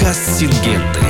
Подкаст «Сингенты».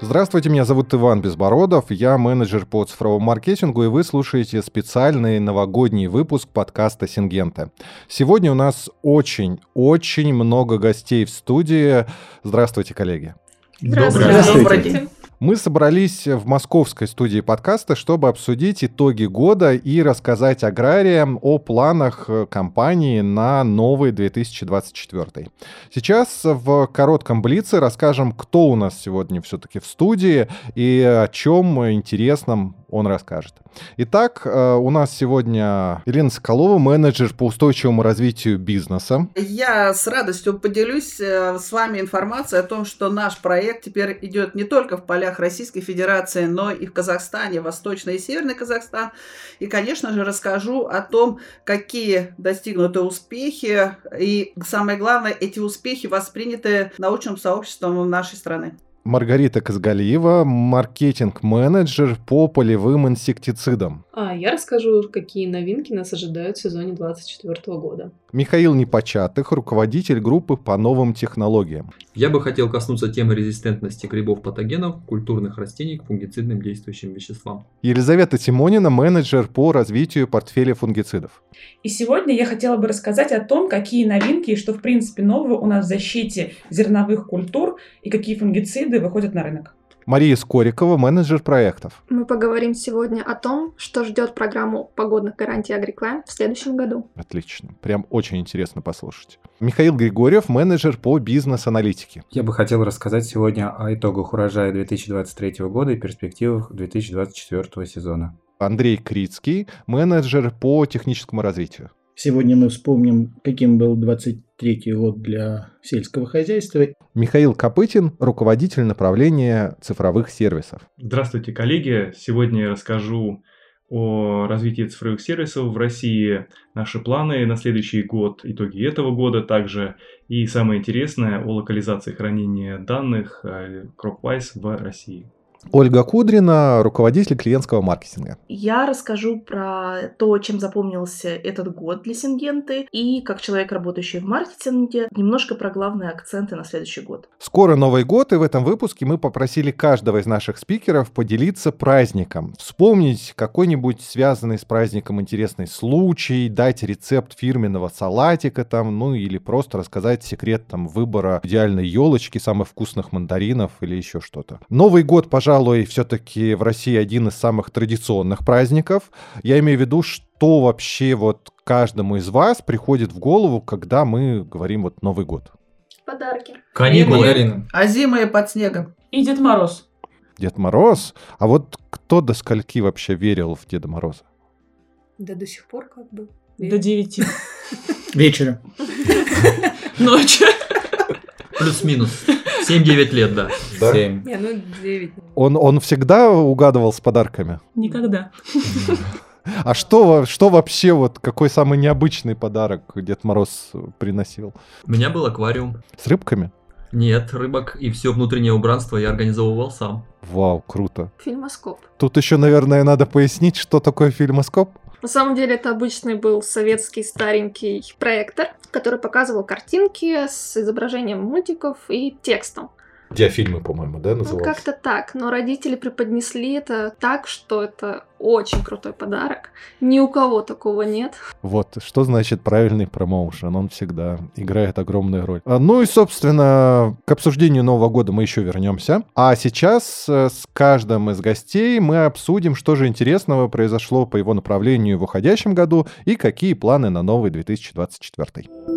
Здравствуйте, меня зовут Иван Безбородов, я менеджер по цифровому маркетингу, и вы слушаете специальный новогодний выпуск подкаста «Сингента». Сегодня у нас очень-очень много гостей в студии. Здравствуйте, коллеги. Здравствуйте. Здравствуйте. Мы собрались в московской студии подкаста, чтобы обсудить итоги года и рассказать аграриям о планах э, компании на новый 2024. Сейчас в коротком блице расскажем, кто у нас сегодня все-таки в студии и о чем интересном он расскажет. Итак, э, у нас сегодня Елена Соколова, менеджер по устойчивому развитию бизнеса. Я с радостью поделюсь э, с вами информацией о том, что наш проект теперь идет не только в полях Российской Федерации, но и в Казахстане, Восточный и Северный Казахстан. И, конечно же, расскажу о том, какие достигнуты успехи. И самое главное, эти успехи восприняты научным сообществом нашей страны. Маргарита Казгалиева, маркетинг-менеджер по полевым инсектицидам. А я расскажу, какие новинки нас ожидают в сезоне 2024 года. Михаил Непочатых, руководитель группы по новым технологиям. Я бы хотел коснуться темы резистентности грибов-патогенов, культурных растений к фунгицидным действующим веществам. Елизавета Тимонина, менеджер по развитию портфеля фунгицидов. И сегодня я хотела бы рассказать о том, какие новинки и что в принципе нового у нас в защите зерновых культур и какие фунгициды выходят на рынок. Мария Скорикова, менеджер проектов. Мы поговорим сегодня о том, что ждет программу погодных гарантий Агриклайм в следующем году. Отлично. Прям очень интересно послушать. Михаил Григорьев, менеджер по бизнес-аналитике. Я бы хотел рассказать сегодня о итогах урожая 2023 года и перспективах 2024 сезона. Андрей Крицкий, менеджер по техническому развитию. Сегодня мы вспомним, каким был 23 год для сельского хозяйства. Михаил Копытин, руководитель направления цифровых сервисов. Здравствуйте, коллеги! Сегодня я расскажу о развитии цифровых сервисов в России, наши планы на следующий год, итоги этого года также, и самое интересное о локализации хранения данных CropWise в России. Ольга Кудрина, руководитель клиентского маркетинга. Я расскажу про то, чем запомнился этот год для Сингенты, и как человек, работающий в маркетинге, немножко про главные акценты на следующий год. Скоро Новый год, и в этом выпуске мы попросили каждого из наших спикеров поделиться праздником, вспомнить какой-нибудь связанный с праздником интересный случай, дать рецепт фирменного салатика там, ну или просто рассказать секрет там выбора идеальной елочки, самых вкусных мандаринов или еще что-то. Новый год, пожалуйста, пожалуй, все-таки в России один из самых традиционных праздников. Я имею в виду, что вообще вот каждому из вас приходит в голову, когда мы говорим вот Новый год. Подарки. Каникулы. А зимы под снегом. И Дед Мороз. Дед Мороз? А вот кто до скольки вообще верил в Деда Мороза? Да до сих пор как бы. До 9. Вечером. Ночью. Плюс-минус. 7-9 лет, да. Да? Семь. Не, ну 9. Он, он всегда угадывал с подарками? Никогда. А что, во- что вообще, вот какой самый необычный подарок Дед Мороз приносил? У меня был аквариум. С рыбками? Нет, рыбок и все внутреннее убранство я организовывал сам. Вау, круто. Фильмоскоп. Тут еще, наверное, надо пояснить, что такое фильмоскоп. На самом деле это обычный был советский старенький проектор, который показывал картинки с изображением мультиков и текстом. Диафильмы, по-моему, да, Ну, как-то так, но родители преподнесли это так, что это очень крутой подарок. Ни у кого такого нет. Вот, что значит правильный промоушен? Он всегда играет огромную роль. А, Ну и, собственно, к обсуждению Нового года мы еще вернемся. А сейчас э, с каждым из гостей мы обсудим, что же интересного произошло по его направлению в уходящем году и какие планы на новый 2024.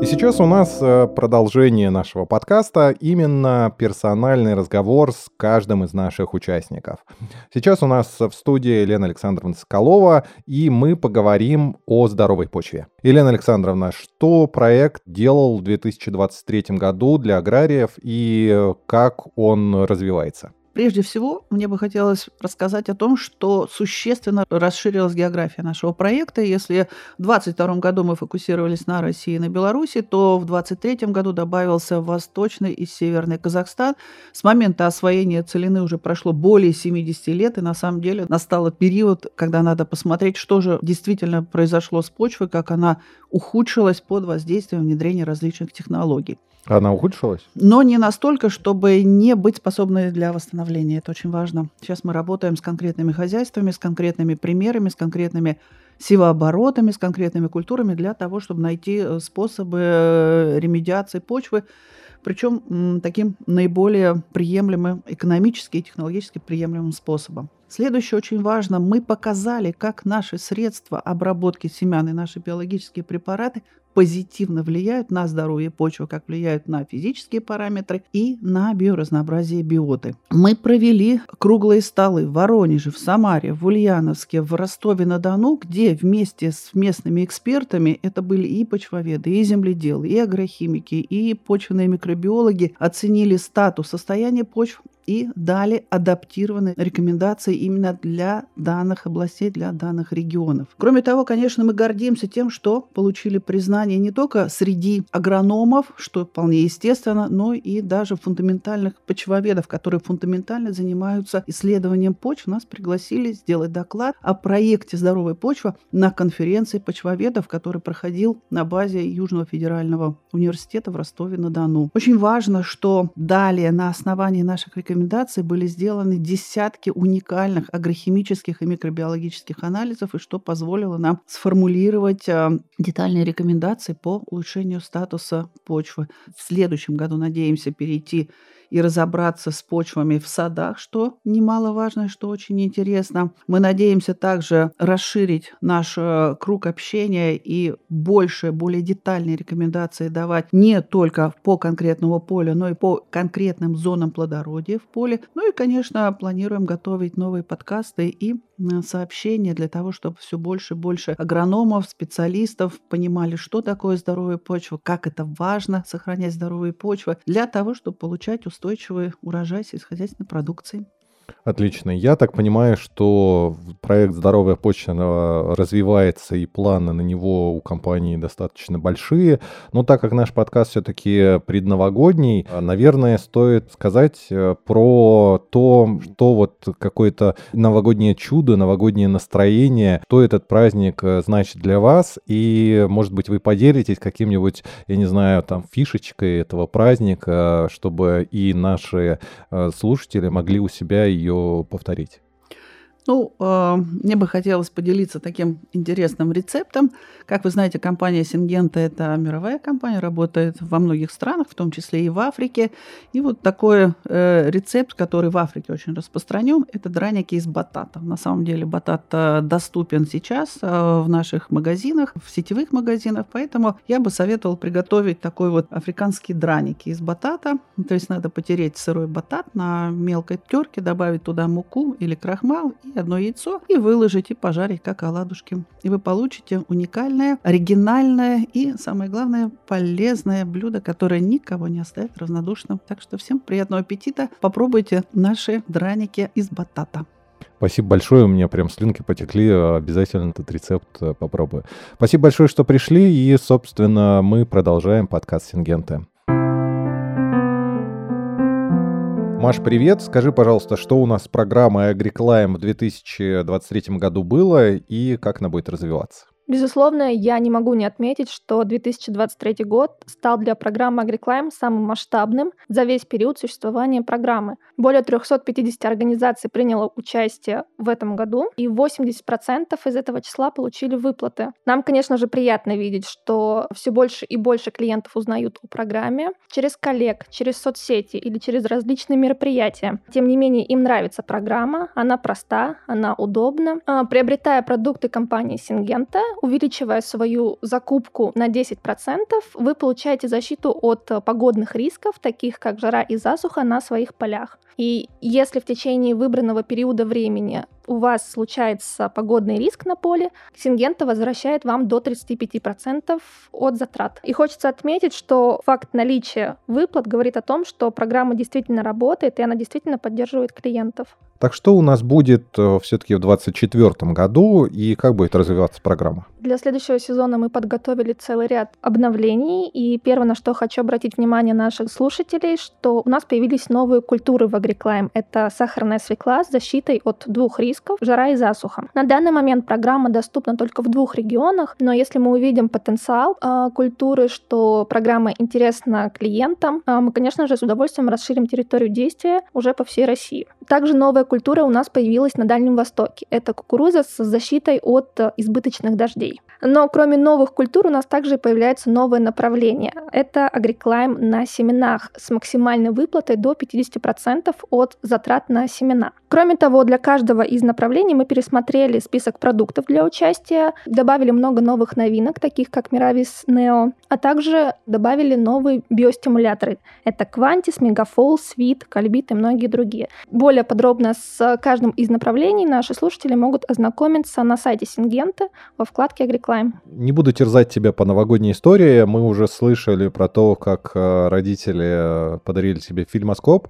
И сейчас у нас э, продолжение нашего подкаста, именно персональный разговор с каждым из наших участников. Сейчас у нас в студии Елена Александровна Соколова, и мы поговорим о здоровой почве. Елена Александровна, что проект делал в 2023 году для аграриев и как он развивается? Прежде всего, мне бы хотелось рассказать о том, что существенно расширилась география нашего проекта. Если в 2022 году мы фокусировались на России и на Беларуси, то в 2023 году добавился Восточный и Северный Казахстан. С момента освоения целины уже прошло более 70 лет, и на самом деле настал период, когда надо посмотреть, что же действительно произошло с почвой, как она ухудшилась под воздействием внедрения различных технологий. Она ухудшилась? Но не настолько, чтобы не быть способной для восстановления. Это очень важно. Сейчас мы работаем с конкретными хозяйствами, с конкретными примерами, с конкретными севооборотами, с конкретными культурами для того, чтобы найти э, способы э, ремедиации почвы, причем таким наиболее приемлемым, экономически и технологически приемлемым способом. Следующее очень важно. Мы показали, как наши средства обработки семян и наши биологические препараты позитивно влияют на здоровье почвы, как влияют на физические параметры и на биоразнообразие биоты. Мы провели круглые столы в Воронеже, в Самаре, в Ульяновске, в Ростове-на-Дону, где вместе с местными экспертами, это были и почвоведы, и земледелы, и агрохимики, и почвенные микробиологи, оценили статус состояния почв и дали адаптированные рекомендации именно для данных областей, для данных регионов. Кроме того, конечно, мы гордимся тем, что получили признание не только среди агрономов, что вполне естественно, но и даже фундаментальных почвоведов, которые фундаментально занимаются исследованием почв. Нас пригласили сделать доклад о проекте «Здоровая почва» на конференции почвоведов, который проходил на базе Южного федерального университета в Ростове-на-Дону. Очень важно, что далее на основании наших рекомендаций рекомендаций были сделаны десятки уникальных агрохимических и микробиологических анализов, и что позволило нам сформулировать э, детальные рекомендации по улучшению статуса почвы. В следующем году надеемся перейти и разобраться с почвами в садах, что немаловажно, что очень интересно. Мы надеемся также расширить наш э, круг общения и больше, более детальные рекомендации давать не только по конкретному полю, но и по конкретным зонам плодородия в поле. Ну и, конечно, планируем готовить новые подкасты и сообщения для того, чтобы все больше и больше агрономов, специалистов понимали, что такое здоровая почва, как это важно сохранять здоровые почвы для того, чтобы получать устойчивый урожай сельскохозяйственной продукции. Отлично. Я так понимаю, что проект «Здоровая почта» развивается, и планы на него у компании достаточно большие. Но так как наш подкаст все-таки предновогодний, наверное, стоит сказать э, про то, что вот какое-то новогоднее чудо, новогоднее настроение, что этот праздник э, значит для вас. И, может быть, вы поделитесь каким-нибудь, я не знаю, там, фишечкой этого праздника, чтобы и наши э, слушатели могли у себя ее повторить? Ну, э, мне бы хотелось поделиться таким интересным рецептом. Как вы знаете, компания Сингента – это мировая компания, работает во многих странах, в том числе и в Африке. И вот такой э, рецепт, который в Африке очень распространен, это драники из батата. На самом деле батат э, доступен сейчас э, в наших магазинах, в сетевых магазинах, поэтому я бы советовал приготовить такой вот африканский драники из батата. То есть надо потереть сырой батат на мелкой терке, добавить туда муку или крахмал и одно яйцо и выложить и пожарить как оладушки. И вы получите уникальное, оригинальное и, самое главное, полезное блюдо, которое никого не оставит равнодушным. Так что всем приятного аппетита. Попробуйте наши драники из батата. Спасибо большое, у меня прям слюнки потекли, обязательно этот рецепт э, попробую. Спасибо большое, что пришли, и, собственно, мы продолжаем подкаст Сингенты. Маш, привет. Скажи, пожалуйста, что у нас с программой AgriClimb в 2023 году было и как она будет развиваться? Безусловно, я не могу не отметить, что 2023 год стал для программы AgriClimb самым масштабным за весь период существования программы. Более 350 организаций приняло участие в этом году, и 80% из этого числа получили выплаты. Нам, конечно же, приятно видеть, что все больше и больше клиентов узнают о программе через коллег, через соцсети или через различные мероприятия. Тем не менее, им нравится программа, она проста, она удобна. А, приобретая продукты компании Сингента, увеличивая свою закупку на 10%, вы получаете защиту от погодных рисков, таких как жара и засуха на своих полях. И если в течение выбранного периода времени у вас случается погодный риск на поле, Сингента возвращает вам до 35% от затрат. И хочется отметить, что факт наличия выплат говорит о том, что программа действительно работает, и она действительно поддерживает клиентов. Так что у нас будет э, все-таки в 2024 году и как будет развиваться программа? Для следующего сезона мы подготовили целый ряд обновлений. И первое, на что хочу обратить внимание наших слушателей, что у нас появились новые культуры в AgriClime. Это сахарная свекла с защитой от двух рисков – жара и засуха. На данный момент программа доступна только в двух регионах, но если мы увидим потенциал э, культуры, что программа интересна клиентам, э, мы, конечно же, с удовольствием расширим территорию действия уже по всей России. Также новая культура у нас появилась на Дальнем Востоке. Это кукуруза с защитой от э, избыточных дождей. Но кроме новых культур у нас также появляется новое направление. Это агриклайм на семенах с максимальной выплатой до 50% от затрат на семена. Кроме того, для каждого из направлений мы пересмотрели список продуктов для участия, добавили много новых новинок, таких как Miravis Neo, а также добавили новые биостимуляторы. Это Quantis, Megafol, Sweet, Кальбит и многие другие. Более подробно с каждым из направлений наши слушатели могут ознакомиться на сайте Сингента во вкладке AgriClimb. Не буду терзать тебя по новогодней истории. Мы уже слышали про то, как э, родители э, подарили тебе фильмоскоп.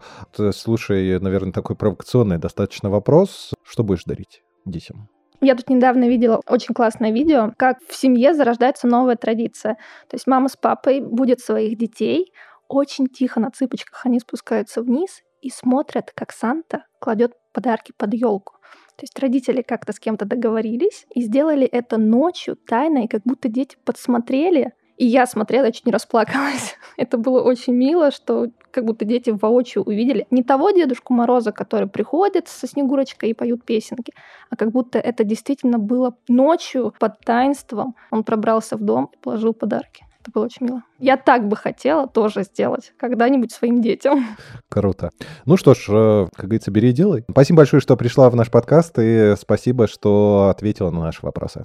Слушай, наверное, такой провокационный достаточно вопрос. Что будешь дарить детям? Я тут недавно видела очень классное видео, как в семье зарождается новая традиция. То есть мама с папой будет своих детей, очень тихо на цыпочках они спускаются вниз и смотрят, как Санта кладет подарки под елку. То есть родители как-то с кем-то договорились и сделали это ночью тайно, и как будто дети подсмотрели. И я смотрела, я чуть не расплакалась. это было очень мило, что как будто дети воочию увидели не того Дедушку Мороза, который приходит со Снегурочкой и поют песенки, а как будто это действительно было ночью под таинством. Он пробрался в дом и положил подарки. Это было очень мило. Я так бы хотела тоже сделать когда-нибудь своим детям. Круто. Ну что ж, э, как говорится, бери и делай. Спасибо большое, что пришла в наш подкаст, и спасибо, что ответила на наши вопросы.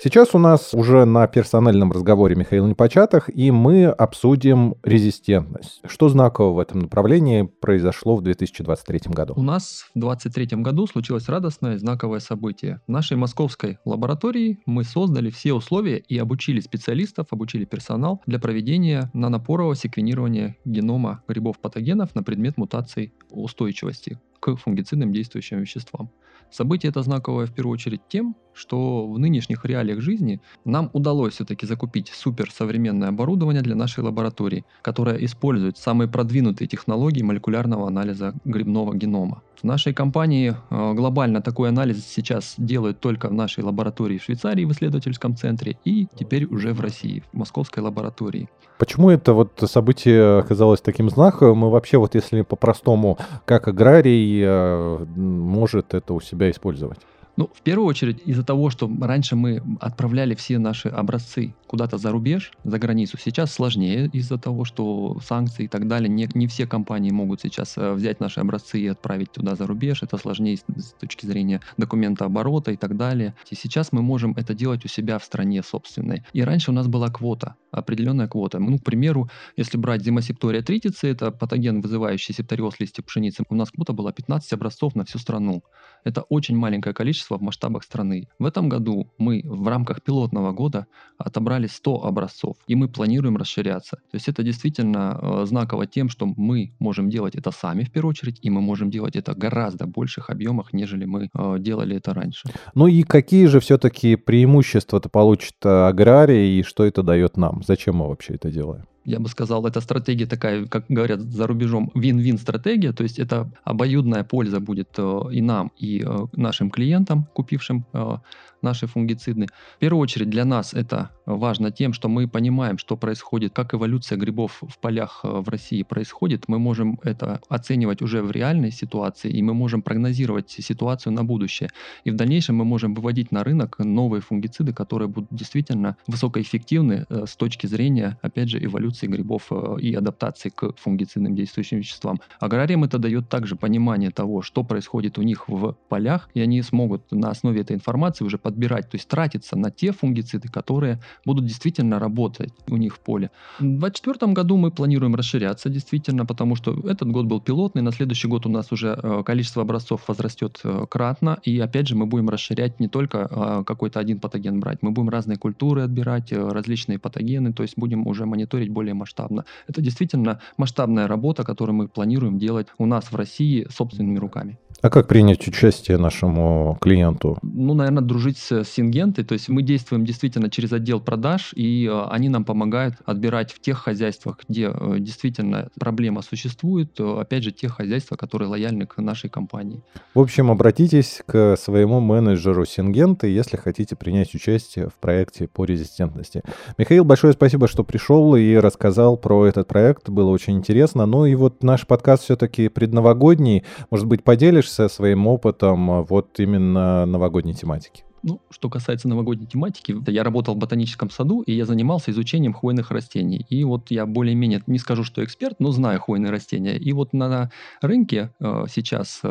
Сейчас у нас уже на персональном разговоре Михаил Непочатых, и мы обсудим резистентность. Что знакового в этом направлении произошло в 2023 году? У нас в 2023 году случилось радостное знаковое событие. В нашей московской лаборатории мы создали все условия и обучили специалистов, обучили персонал для проведения нанопорового секвенирования генома грибов-патогенов на предмет мутаций устойчивости к фунгицидным действующим веществам. Событие это знаковое в первую очередь тем, что в нынешних реалиях жизни нам удалось все-таки закупить суперсовременное оборудование для нашей лаборатории, которое использует самые продвинутые технологии молекулярного анализа грибного генома. В нашей компании э, глобально такой анализ сейчас делают только в нашей лаборатории в Швейцарии в исследовательском центре и теперь уже в России, в московской лаборатории. Почему это вот событие оказалось таким знаком? Мы вообще вот если по-простому, как аграрий, э, может это у себя использовать? Ну, в первую очередь из-за того, что раньше мы отправляли все наши образцы куда-то за рубеж, за границу. Сейчас сложнее из-за того, что санкции и так далее. Не, не все компании могут сейчас э, взять наши образцы и отправить туда за рубеж. Это сложнее с, с точки зрения документа оборота и так далее. И сейчас мы можем это делать у себя в стране собственной. И раньше у нас была квота, определенная квота. Ну, к примеру, если брать зимосептория тритицы, это патоген, вызывающий септориоз листьев пшеницы, у нас квота была 15 образцов на всю страну. Это очень маленькое количество в масштабах страны. В этом году мы в рамках пилотного года отобрали 100 образцов, и мы планируем расширяться. То есть это действительно э, знаково тем, что мы можем делать это сами в первую очередь, и мы можем делать это гораздо больших объемах, нежели мы э, делали это раньше. Ну и какие же все-таки преимущества-то получит аграрий, и что это дает нам? Зачем мы вообще это делаем? Я бы сказал, эта стратегия такая, как говорят за рубежом, вин-вин стратегия, то есть это обоюдная польза будет э, и нам, и э, нашим клиентам, купившим э, наши фунгициды. В первую очередь для нас это важно тем, что мы понимаем, что происходит, как эволюция грибов в полях в России происходит. Мы можем это оценивать уже в реальной ситуации, и мы можем прогнозировать ситуацию на будущее. И в дальнейшем мы можем выводить на рынок новые фунгициды, которые будут действительно высокоэффективны с точки зрения, опять же, эволюции грибов э, и адаптации к фунгицидным действующим веществам. Аграриям это дает также понимание того, что происходит у них в полях, и они смогут на основе этой информации уже подбирать, то есть тратиться на те фунгициды, которые будут действительно работать у них в поле. В 2024 году мы планируем расширяться действительно, потому что этот год был пилотный, на следующий год у нас уже э, количество образцов возрастет э, кратно, и опять же мы будем расширять не только какой-то один патоген брать, мы будем разные культуры отбирать, различные патогены, то есть будем уже мониторить более масштабно. Это действительно масштабная работа, которую мы планируем делать у нас в России собственными руками. А как принять участие нашему клиенту? Ну, наверное, дружить с Сингентой. То есть мы действуем действительно через отдел продаж, и э, они нам помогают отбирать в тех хозяйствах, где э, действительно проблема существует, э, опять же, те хозяйства, которые лояльны к нашей компании. В общем, обратитесь к своему менеджеру Сингенты, если хотите принять участие в проекте по резистентности. Михаил, большое спасибо, что пришел и рассказал про этот проект. Было очень интересно. Ну и вот наш подкаст все-таки предновогодний. Может быть, поделишься делишься своим опытом а, вот именно новогодней тематики? Ну, что касается новогодней тематики, я работал в ботаническом саду, и я занимался изучением хвойных растений. И вот я более-менее, не скажу, что эксперт, но знаю хвойные растения. И вот на рынке э, сейчас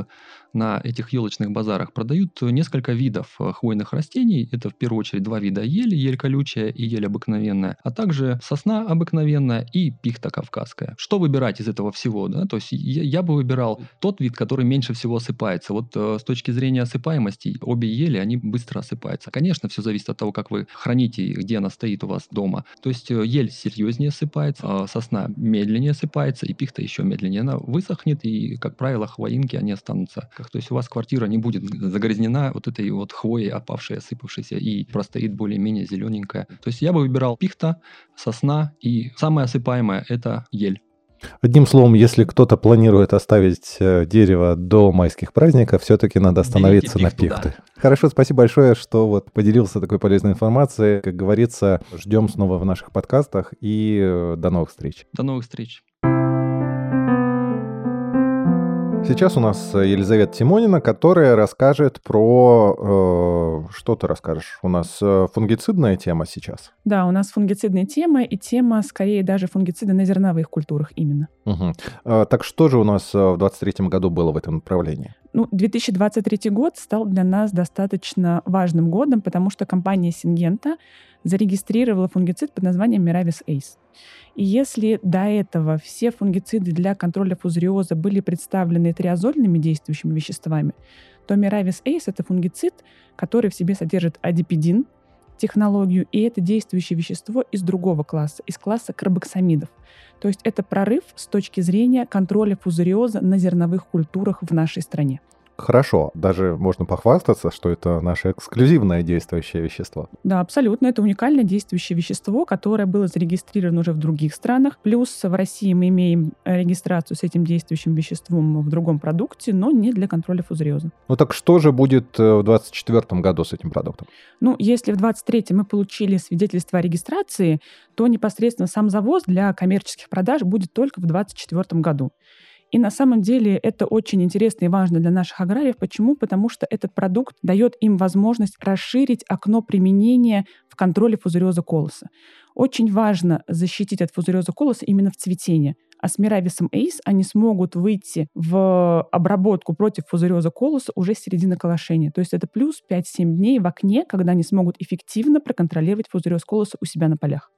на этих елочных базарах продают несколько видов э, хвойных растений. Это в первую очередь два вида ели, ель колючая и ель обыкновенная, а также сосна обыкновенная и пихта кавказская. Что выбирать из этого всего? Да? То есть я, я бы выбирал тот вид, который меньше всего осыпается. Вот э, с точки зрения осыпаемости, обе ели, они быстро осыпаются. Конечно, все зависит от того, как вы храните, где она стоит у вас дома. То есть э, ель серьезнее осыпается, а сосна медленнее осыпается, и пихта еще медленнее. Она высохнет, и, как правило, хвоинки, они останутся как то есть у вас квартира не будет загрязнена вот этой вот хвоей опавшей, осыпавшейся, и простоит более-менее зелененькая. То есть я бы выбирал пихта, сосна, и самое осыпаемое – это ель. Одним словом, если кто-то планирует оставить э, дерево до майских праздников, все-таки надо остановиться пихту, на пихты. Да. Хорошо, спасибо большое, что вот поделился такой полезной информацией. Как говорится, ждем снова в наших подкастах и э, до новых встреч. До новых встреч. Сейчас у нас э, Елизавета Тимонина, которая расскажет про... Э, что ты расскажешь? У нас э, фунгицидная тема сейчас. Да, у нас фунгицидная тема, и тема скорее даже фунгициды на зерновых культурах именно. Угу. Так что же у нас э, в 2023 году было в этом направлении? Ну, 2023 год стал для нас достаточно важным годом, потому что компания Сингента зарегистрировала фунгицид под названием Miravis Ace. И если до этого все фунгициды для контроля фузариоза были представлены триазольными действующими веществами, то Miravis Ace — это фунгицид, который в себе содержит адипидин, технологию, и это действующее вещество из другого класса, из класса карбоксамидов. То есть это прорыв с точки зрения контроля фузариоза на зерновых культурах в нашей стране. Хорошо, даже можно похвастаться, что это наше эксклюзивное действующее вещество. Да, абсолютно. Это уникальное действующее вещество, которое было зарегистрировано уже в других странах. Плюс в России мы имеем регистрацию с этим действующим веществом в другом продукте, но не для контроля фузариоза. Ну так что же будет э, в 2024 году с этим продуктом? Ну, если в 2023 мы получили свидетельство о регистрации, то непосредственно сам завоз для коммерческих продаж будет только в 2024 году. И на самом деле это очень интересно и важно для наших аграриев. Почему? Потому что этот продукт дает им возможность расширить окно применения в контроле фузариоза колоса. Очень важно защитить от фузариоза колоса именно в цветении. А с Мирависом Эйс они смогут выйти в обработку против фузариоза колоса уже с середины колошения. То есть это плюс 5-7 дней в окне, когда они смогут эффективно проконтролировать фузариоз колоса у себя на полях.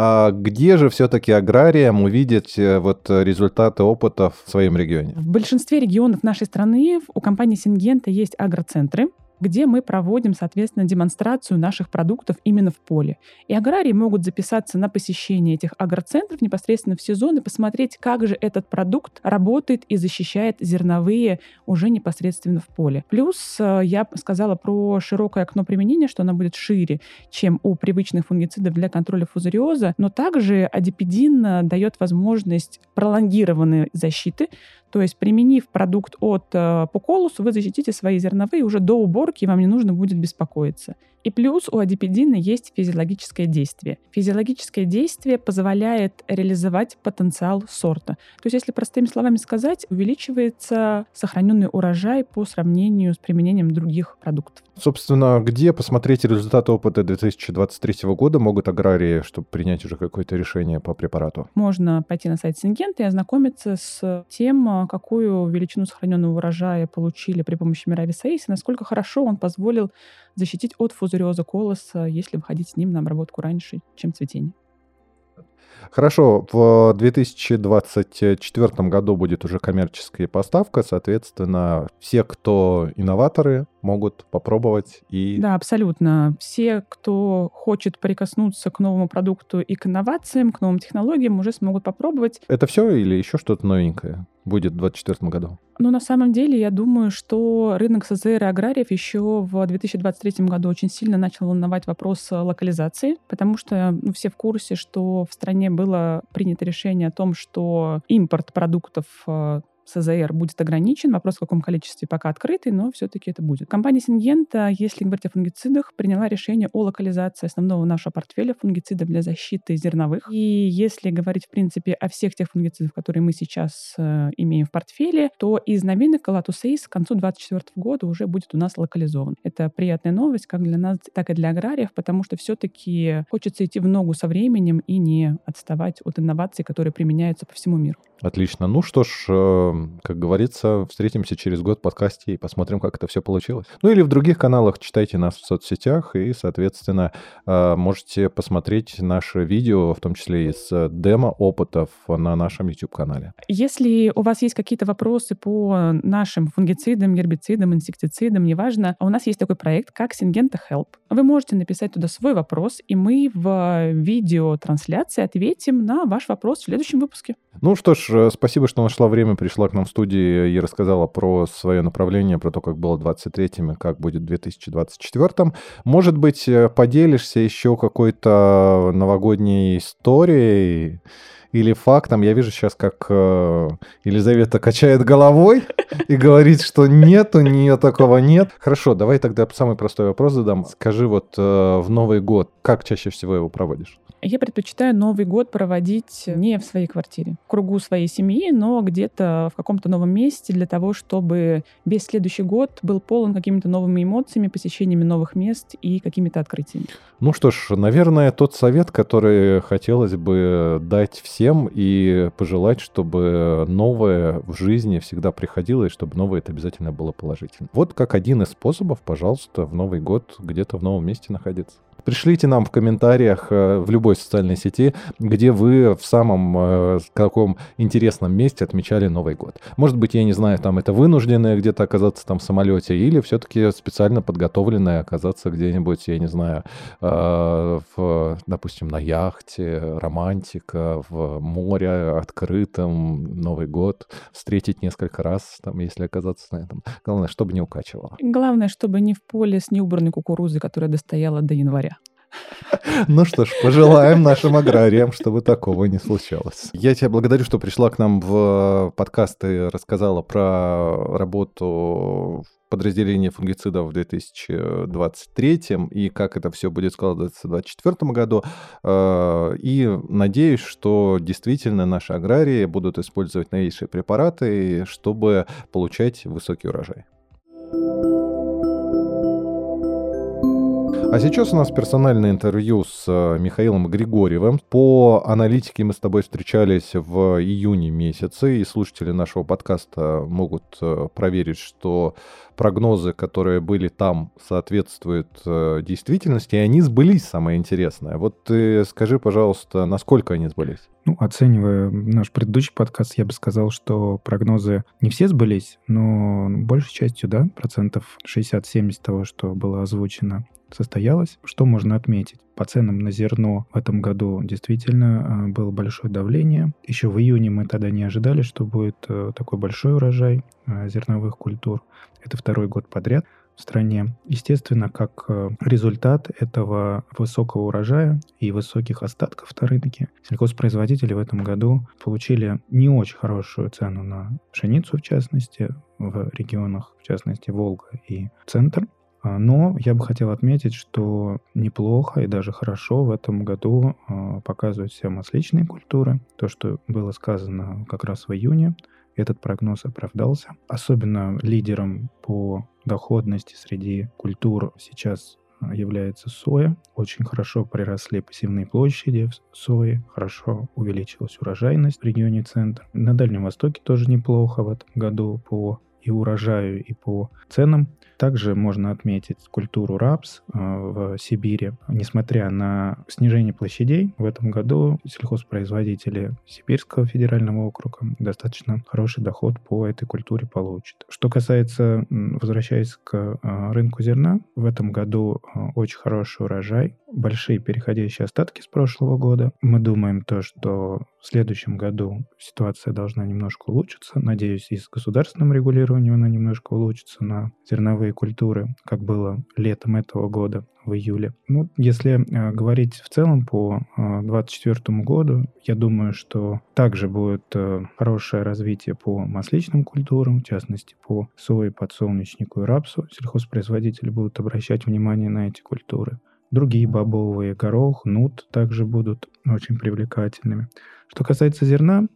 А где же все-таки аграриям увидеть э, вот результаты опыта в своем регионе? В большинстве регионов нашей страны у компании Сингента есть агроцентры, где мы проводим, соответственно, демонстрацию наших продуктов именно в поле. И аграрии могут записаться на посещение этих агроцентров непосредственно в сезон и посмотреть, как же этот продукт работает и защищает зерновые уже непосредственно в поле. Плюс э, я сказала про широкое окно применения, что оно будет шире, чем у привычных фунгицидов для контроля фузариоза, но также адипидин э, дает возможность пролонгированной защиты, то есть, применив продукт от э, Пуколус, вы защитите свои зерновые уже до уборки, и вам не нужно будет беспокоиться. И плюс у адипидина есть физиологическое действие. Физиологическое действие позволяет реализовать потенциал сорта. То есть, если простыми словами сказать, увеличивается сохраненный урожай по сравнению с применением других продуктов. Собственно, где посмотреть результаты опыта 2023 года могут аграрии, чтобы принять уже какое-то решение по препарату? Можно пойти на сайт Сингента и ознакомиться с тем, какую величину сохраненного урожая получили при помощи Мирависаис, и насколько хорошо он позволил защитить от фузариоза колоса, если выходить с ним на обработку раньше, чем цветение. Хорошо, в 2024 году будет уже коммерческая поставка, соответственно, все, кто инноваторы, могут попробовать и... Да, абсолютно. Все, кто хочет прикоснуться к новому продукту и к инновациям, к новым технологиям, уже смогут попробовать. Это все или еще что-то новенькое будет в 2024 году? Ну, на самом деле, я думаю, что рынок СЗР и аграриев еще в 2023 году очень сильно начал волновать вопрос локализации, потому что ну, все в курсе, что в стране было принято решение о том, что импорт продуктов э, СЗР будет ограничен. Вопрос, в каком количестве пока открытый, но все-таки это будет. Компания Сингента, если говорить о фунгицидах, приняла решение о локализации основного нашего портфеля фунгицидов для защиты зерновых. И если говорить, в принципе, о всех тех фунгицидах, которые мы сейчас э, имеем в портфеле, то из новинок Калатусейс к концу 2024 года уже будет у нас локализован. Это приятная новость как для нас, так и для аграриев, потому что все-таки хочется идти в ногу со временем и не отставать от инноваций, которые применяются по всему миру. Отлично. Ну что ж, э, как говорится, встретимся через год в подкасте и посмотрим, как это все получилось. Ну или в других каналах читайте нас в соцсетях и, соответственно, э, можете посмотреть наше видео, в том числе из демо-опытов на нашем YouTube-канале. Если у вас есть какие-то вопросы по нашим фунгицидам, гербицидам, инсектицидам, неважно, у нас есть такой проект, как Syngenta Help. Вы можете написать туда свой вопрос, и мы в видеотрансляции ответим на ваш вопрос в следующем выпуске. Ну что ж, Э, спасибо, что нашла время, пришла к нам в студии и рассказала про свое направление, про то, как было 23-м и как будет в 2024-м. Может быть, э, поделишься еще какой-то новогодней историей или фактом. Я вижу сейчас, как э, Елизавета качает головой и говорит, что нет, у нее такого нет. Хорошо, давай тогда самый простой вопрос задам. Скажи вот в Новый год, как чаще всего его проводишь? Я предпочитаю Новый год проводить не в своей квартире, в кругу своей семьи, но где-то в каком-то новом месте для того, чтобы весь следующий год был полон какими-то новыми эмоциями, посещениями новых мест и какими-то открытиями. Ну что ж, наверное, тот совет, который хотелось бы дать всем и пожелать, чтобы новое в жизни всегда приходило, и чтобы новое это обязательно было положительно. Вот как один из способов, пожалуйста, в Новый год где-то в новом месте находиться. Пришлите нам в комментариях э, в любой социальной сети, где вы в самом э, каком интересном месте отмечали Новый год. Может быть, я не знаю, там это вынужденное где-то оказаться там в самолете, или все-таки специально подготовленное оказаться где-нибудь, я не знаю, э, в, допустим, на яхте, романтика, в море открытом, Новый год, встретить несколько раз, там, если оказаться на этом. Главное, чтобы не укачивало. Главное, чтобы не в поле с неубранной кукурузой, которая достояла до января. Ну что ж, пожелаем нашим аграриям, чтобы такого не случалось. Я тебя благодарю, что пришла к нам в подкаст и рассказала про работу в подразделении фунгицидов в 2023 и как это все будет складываться в 2024 году. Э, и надеюсь, что действительно наши аграрии будут использовать новейшие препараты, чтобы получать высокий урожай. А сейчас у нас персональное интервью с э, Михаилом Григорьевым. По аналитике мы с тобой встречались в июне месяце, и слушатели нашего подкаста могут э, проверить, что прогнозы, которые были там, соответствуют э, действительности, и они сбылись, самое интересное. Вот ты скажи, пожалуйста, насколько они сбылись? Ну, оценивая наш предыдущий подкаст, я бы сказал, что прогнозы не все сбылись, но большей частью, да, процентов 60-70 того, что было озвучено, состоялось. Что можно отметить? По ценам на зерно в этом году действительно а, было большое давление. Еще в июне мы тогда не ожидали, что будет э, такой большой урожай а, зерновых культур. Это второй год подряд в стране. Естественно, как э, результат этого высокого урожая и высоких остатков на рынке, сельхозпроизводители в этом году получили не очень хорошую цену на пшеницу, в частности, в регионах, в частности, Волга и Центр. А, но я бы хотел отметить, что неплохо и даже хорошо в этом году а, показывают все масличные культуры. То, что было сказано как раз в июне, этот прогноз оправдался. Особенно лидером по доходности среди культур сейчас а, является соя. Очень хорошо приросли посевные площади сои, хорошо увеличилась урожайность в регионе центр. На Дальнем Востоке тоже неплохо в этом году по и урожаю, и по ценам. Также можно отметить культуру рапс э, в Сибири. Несмотря на снижение площадей, в этом году сельхозпроизводители Сибирского федерального округа достаточно хороший доход по этой культуре получат. Что касается, возвращаясь к э, рынку зерна, в этом году э, очень хороший урожай, большие переходящие остатки с прошлого года. Мы думаем то, что в следующем году ситуация должна немножко улучшиться. Надеюсь, и с государственным регулированием она немножко улучшится на зерновые культуры, как было летом этого года в июле. Ну, если э, говорить в целом по 2024 э, году, я думаю, что также будет э, хорошее развитие по масличным культурам, в частности по сое, подсолнечнику и рапсу. Сельхозпроизводители будут обращать внимание на эти культуры. Другие бобовые, горох, нут также будут очень привлекательными. Что касается зерна,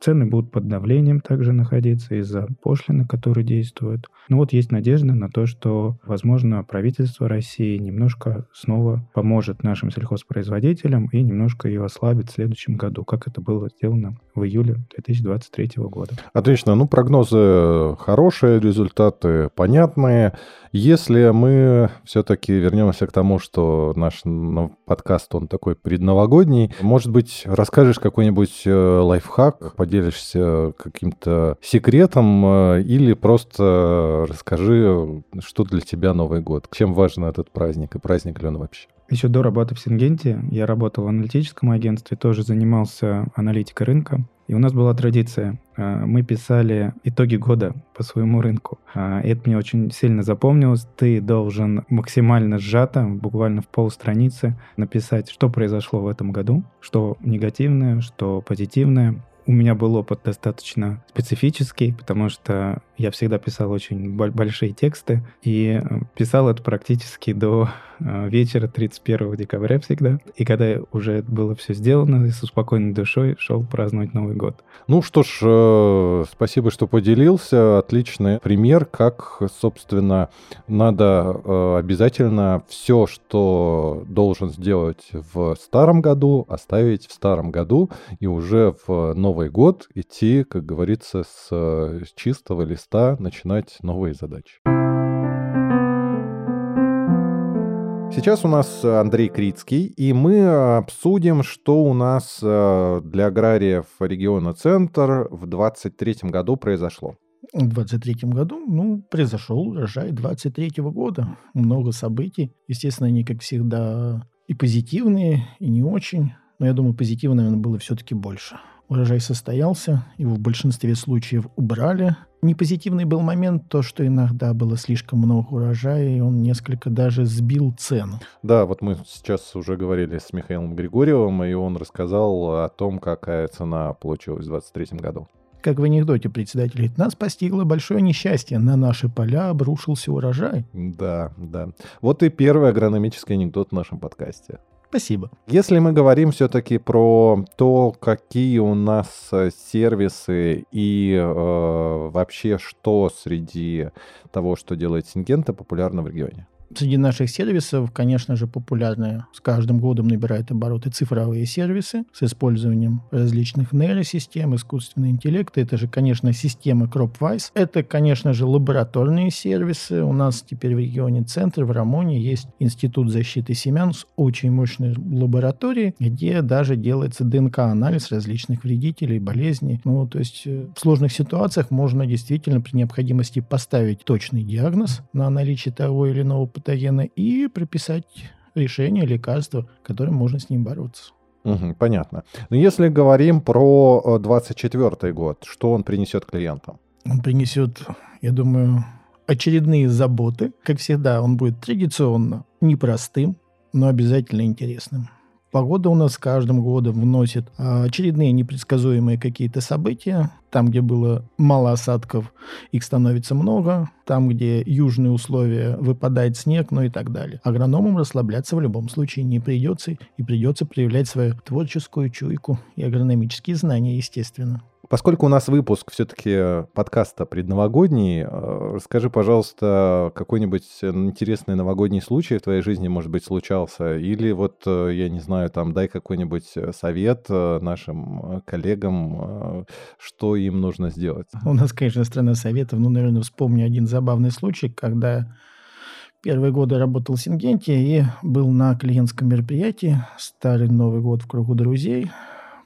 цены будут под давлением также находиться из-за пошлины, которые действуют. Но вот есть надежда на то, что, возможно, правительство России немножко снова поможет нашим сельхозпроизводителям и немножко ее ослабит в следующем году, как это было сделано в июле 2023 года. Отлично. Ну, прогнозы хорошие, результаты понятные. Если мы все-таки вернемся к тому, что наш подкаст, он такой предновогодний, может быть, расскажешь какой-нибудь э, лайфхак, поделишься каким-то секретом э, или просто расскажи, что для тебя Новый год, чем важен этот праздник и праздник ли он вообще? Еще до работы в Сингенте я работал в аналитическом агентстве, тоже занимался аналитикой рынка. И у нас была традиция. А, мы писали итоги года по своему рынку. А, это мне очень сильно запомнилось. Ты должен максимально сжато, буквально в полстраницы, написать, что произошло в этом году, что негативное, что позитивное, у меня был опыт достаточно специфический, потому что я всегда писал очень большие тексты, и э, писал это практически до э, вечера 31 декабря всегда. И когда уже было все сделано, с спокойной душой шел праздновать Новый год. Ну что ж, э, спасибо, что поделился. Отличный пример, как, собственно, надо обязательно все, что должен сделать в старом году, оставить в старом году и уже в Новый год идти, как говорится, с чистого листа листа начинать новые задачи. Сейчас у нас Андрей Крицкий, и мы обсудим, что у нас э, для аграриев региона Центр в 2023 году произошло. В 2023 году, ну, произошел урожай 2023 года. Много событий. Естественно, они, как всегда, и позитивные, и не очень. Но я думаю, позитивного, наверное, было все-таки больше. Урожай состоялся, его в большинстве случаев убрали. Непозитивный был момент то, что иногда было слишком много урожая, и он несколько даже сбил цену. Да, вот мы сейчас уже говорили с Михаилом Григорьевым, и он рассказал о том, какая цена получилась в 2023 году. Как в анекдоте председатель нас постигло большое несчастье, на наши поля обрушился урожай. Да, да. Вот и первый агрономический анекдот в нашем подкасте. Спасибо. Если мы говорим все-таки про то, какие у нас э, сервисы и э, вообще что среди того, что делает Сингента, популярно в регионе. Среди наших сервисов, конечно же, популярны с каждым годом набирают обороты цифровые сервисы с использованием различных нейросистем, искусственного интеллекта. Это же, конечно, система CropWise. Это, конечно же, лабораторные сервисы. У нас теперь в регионе центр, в Рамоне, есть Институт защиты семян с очень мощной лабораторией, где даже делается ДНК-анализ различных вредителей, болезней. Ну, то есть э, в сложных ситуациях можно действительно при необходимости поставить точный диагноз на наличие того или иного патогена и прописать решение, лекарство, которым можно с ним бороться. Угу, понятно. Но если говорим про 24 э, год, что он принесет клиентам? Он принесет, я думаю, очередные заботы. Как всегда, он будет традиционно непростым, но обязательно интересным. Погода у нас каждым годом вносит а, очередные непредсказуемые какие-то события. Там, где было мало осадков, их становится много. Там, где южные условия, выпадает снег, ну и так далее. Агрономам расслабляться в любом случае не придется. И придется проявлять свою творческую чуйку и агрономические знания, естественно. Поскольку у нас выпуск все-таки подкаста предновогодний, э, расскажи, пожалуйста, какой-нибудь интересный новогодний случай в твоей жизни, может быть, случался? Или вот, э, я не знаю, там, дай какой-нибудь совет э, нашим коллегам, что им нужно сделать? У нас, конечно, страна советов. Ну, наверное, вспомню один забавный случай, когда первые годы работал в Сингенте и был на клиентском мероприятии «Старый Новый год в кругу друзей»,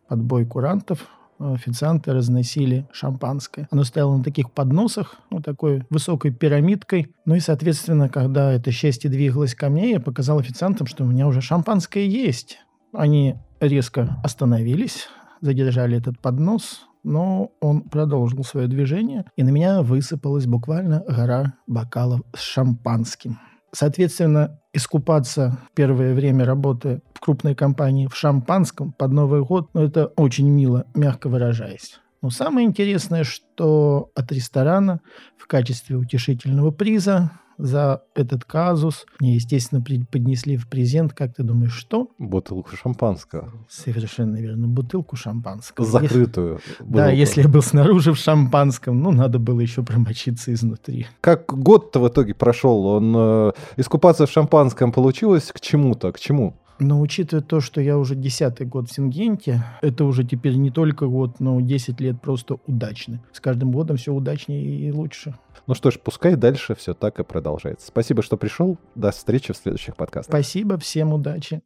подбой курантов, официанты разносили шампанское. Оно стояло на таких подносах, вот такой высокой пирамидкой. Ну и, соответственно, когда это счастье двигалось ко мне, я показал официантам, что у меня уже шампанское есть. Они резко остановились, задержали этот поднос, но он продолжил свое движение, и на меня высыпалась буквально гора бокалов с шампанским. Соответственно, искупаться первое время работы в крупной компании в шампанском под Новый год, ну, это очень мило, мягко выражаясь. Но самое интересное, что от ресторана в качестве утешительного приза за этот казус. Мне, естественно, поднесли в презент, как ты думаешь, что? Бутылку шампанского. Совершенно верно, бутылку шампанского. Закрытую. Если... Да, если я был снаружи в шампанском, ну, надо было еще промочиться изнутри. Как год-то в итоге прошел? Он э, искупаться в шампанском получилось к чему-то, к чему? Но учитывая то, что я уже десятый год в Сингенте, это уже теперь не только год, но 10 лет просто удачно. С каждым годом все удачнее и лучше. Ну что ж, пускай дальше все так и продолжается. Спасибо, что пришел. До встречи в следующих подкастах. Спасибо, всем удачи.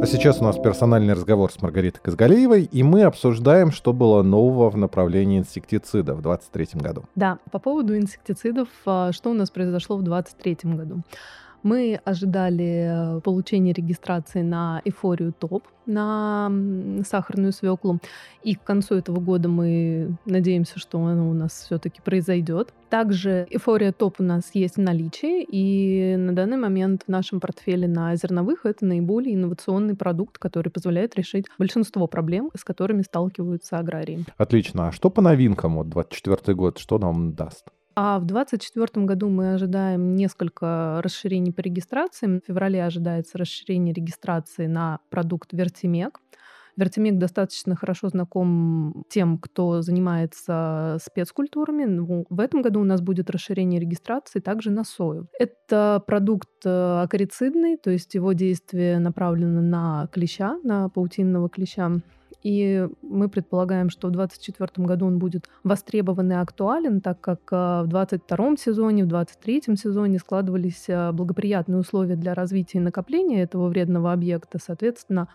А сейчас у нас персональный разговор с Маргаритой Казгалеевой, и мы обсуждаем, что было нового в направлении инсектицидов в 2023 году. Да, по поводу инсектицидов, а, что у нас произошло в 2023 году. Мы ожидали э, получения регистрации на эйфорию топ, на сахарную свеклу. И к концу этого года мы надеемся, что оно у нас все-таки произойдет. Также эйфория топ у нас есть в наличии, и на данный момент в нашем портфеле на зерновых это наиболее инновационный продукт, который позволяет решить большинство проблем, с которыми сталкиваются аграрии. Отлично. А что по новинкам? Вот 24 год, что нам даст? А в 2024 году мы ожидаем несколько расширений по регистрации. В феврале ожидается расширение регистрации на продукт Вертимек. Вертимек достаточно хорошо знаком тем, кто занимается спецкультурами. Ну, в этом году у нас будет расширение регистрации также на сою. Это продукт э, акарицидный, то есть его действие направлено на клеща, на паутинного клеща. И мы предполагаем, что в 2024 году он будет востребован и актуален, так как э, в 2022 сезоне, в 2023 сезоне складывались э, благоприятные условия для развития и накопления этого вредного объекта. Соответственно,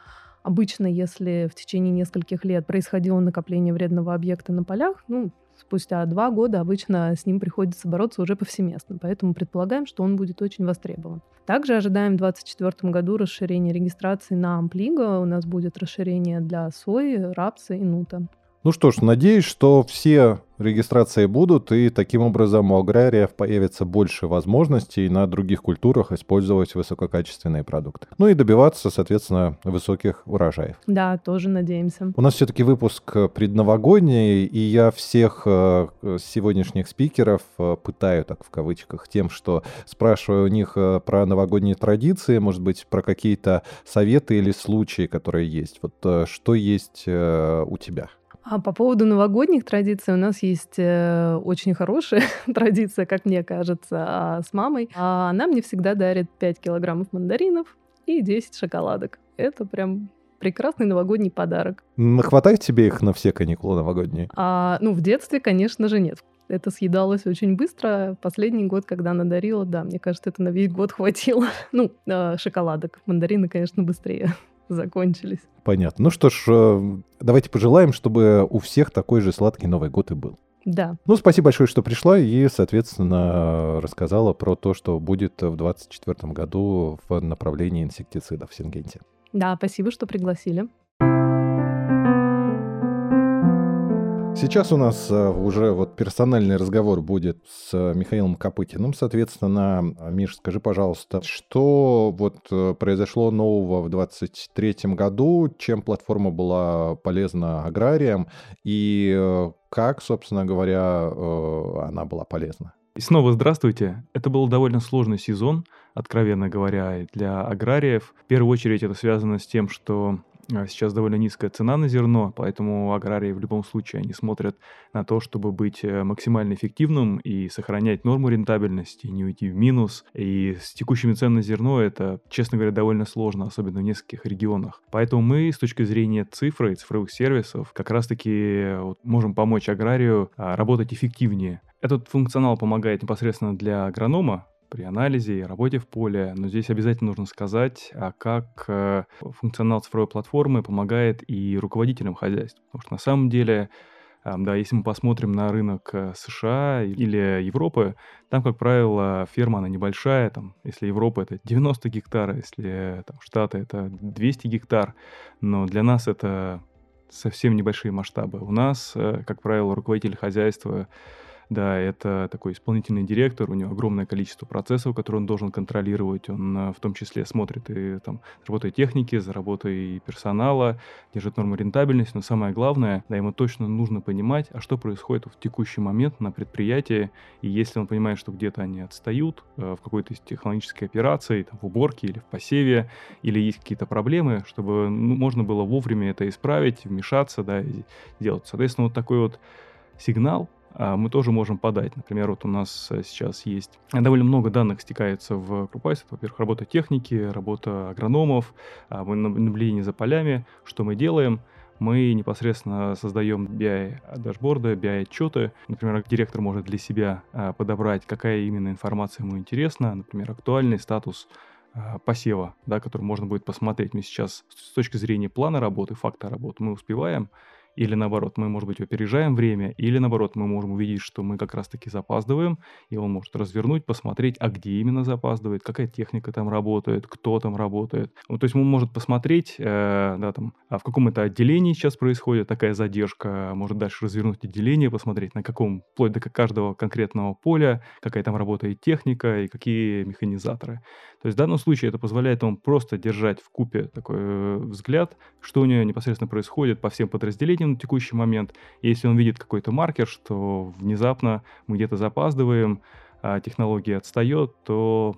обычно, если в течение нескольких лет происходило накопление вредного объекта на полях, ну, спустя два года обычно с ним приходится бороться уже повсеместно. Поэтому предполагаем, что он будет очень востребован. Также ожидаем в 2024 году расширение регистрации на Амплиго. У нас будет расширение для сои, рапса и нута. Ну что ж, надеюсь, что все регистрации будут, и таким образом у аграриев появится больше возможностей на других культурах использовать высококачественные продукты. Ну и добиваться, соответственно, высоких урожаев. Да, тоже надеемся. У нас все-таки выпуск предновогодний, и я всех э, сегодняшних спикеров э, пытаю, так в кавычках, тем, что спрашиваю у них э, про новогодние традиции, может быть, про какие-то советы или случаи, которые есть. Вот что есть у тебя? А по поводу новогодних традиций у нас есть э, очень хорошая традиция, как мне кажется, а с мамой. А она мне всегда дарит 5 килограммов мандаринов и 10 шоколадок. Это прям прекрасный новогодний подарок. Хватает тебе их на все каникулы новогодние? А, ну, в детстве, конечно же, нет. Это съедалось очень быстро. Последний год, когда она дарила, да, мне кажется, это на весь год хватило. Ну, э, шоколадок. Мандарины, конечно, быстрее закончились. Понятно. Ну что ж, э, давайте пожелаем, чтобы у всех такой же сладкий Новый год и был. Да. Ну, спасибо большое, что пришла и, соответственно, рассказала про то, что будет в 2024 году в направлении инсектицидов в Сингенте. Да, спасибо, что пригласили. Сейчас у нас э, уже вот персональный разговор будет с Михаилом Копытиным. Соответственно, Миш, скажи, пожалуйста, что вот э, произошло нового в 2023 году, чем платформа была полезна аграриям и э, как, собственно говоря, она была полезна? И снова здравствуйте. Это был довольно сложный сезон, откровенно говоря, для аграриев. В первую очередь это связано с тем, что сейчас довольно низкая цена на зерно, поэтому аграрии в любом случае они смотрят на то, чтобы быть э, максимально эффективным и сохранять норму рентабельности, не уйти в минус. И с текущими ценами на зерно это, честно говоря, довольно сложно, особенно в нескольких регионах. Поэтому мы с точки зрения цифры и цифровых сервисов как раз-таки э, вот, можем помочь аграрию а, работать эффективнее. Этот функционал помогает непосредственно для агронома, при анализе и работе в поле. Но здесь обязательно нужно сказать, а как э, функционал цифровой платформы помогает и руководителям хозяйств. Потому что на самом деле да, если мы посмотрим на рынок э, США или Европы, там, как правило, ферма, она небольшая, там, если Европа это 90 гектар, если там, Штаты это 200 гектар, но для нас это совсем небольшие масштабы. У нас, э, как правило, руководитель хозяйства да, это такой исполнительный директор, у него огромное количество процессов, которые он должен контролировать. Он э, в том числе смотрит и там за работой техники, за работой персонала, держит норму рентабельности. Но самое главное, да, ему точно нужно понимать, а что происходит в текущий момент на предприятии. И если он понимает, что где-то они отстают э, в какой-то технологической операции, там, в уборке или в посеве, или есть какие-то проблемы, чтобы ну, можно было вовремя это исправить, вмешаться, да, и сделать. Соответственно, вот такой вот сигнал мы тоже можем подать. Например, вот у нас э, сейчас есть довольно много данных стекается в Крупайс. Во-первых, работа техники, работа агрономов, а, наблюдение за полями. Что мы делаем? мы непосредственно создаем BI-дашборды, BI-отчеты. Например, директор может для себя а, подобрать, какая именно информация ему интересна, например, актуальный статус посева, да, который можно будет посмотреть. Мы сейчас с точки зрения плана работы, факта работы, мы успеваем или наоборот, мы, может быть, опережаем время, или наоборот, мы можем увидеть, что мы как раз-таки запаздываем, и он может развернуть, посмотреть, а где именно запаздывает, какая техника там работает, кто там работает. Ну, то есть он может посмотреть, э, да, там, а в каком это отделении сейчас происходит такая задержка, может дальше развернуть отделение, посмотреть, на каком, вплоть до каждого конкретного поля, какая там работает техника и какие механизаторы. То есть в данном случае это позволяет ему просто держать в купе такой э, взгляд, что у него непосредственно происходит по всем подразделениям на текущий момент. Если он видит какой-то маркер, что внезапно мы где-то запаздываем, а технология отстает, то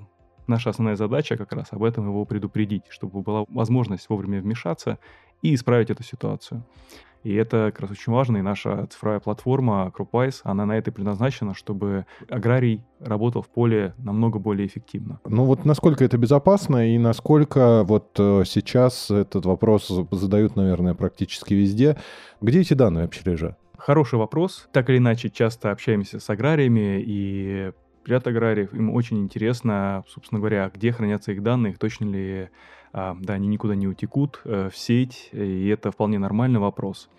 наша основная задача как раз об этом его предупредить, чтобы была возможность вовремя вмешаться и исправить эту ситуацию. И это как раз очень важно, и наша цифровая платформа Крупайс, она на это предназначена, чтобы аграрий работал в поле намного более эффективно. Ну вот насколько это безопасно и насколько вот э, сейчас этот вопрос задают, наверное, практически везде. Где эти данные вообще лежат? Хороший вопрос. Так или иначе, часто общаемся с аграриями, и ряд аграриев, им очень интересно, собственно говоря, где хранятся их данные, точно ли а, да, они никуда не утекут э, в сеть, и это вполне нормальный вопрос.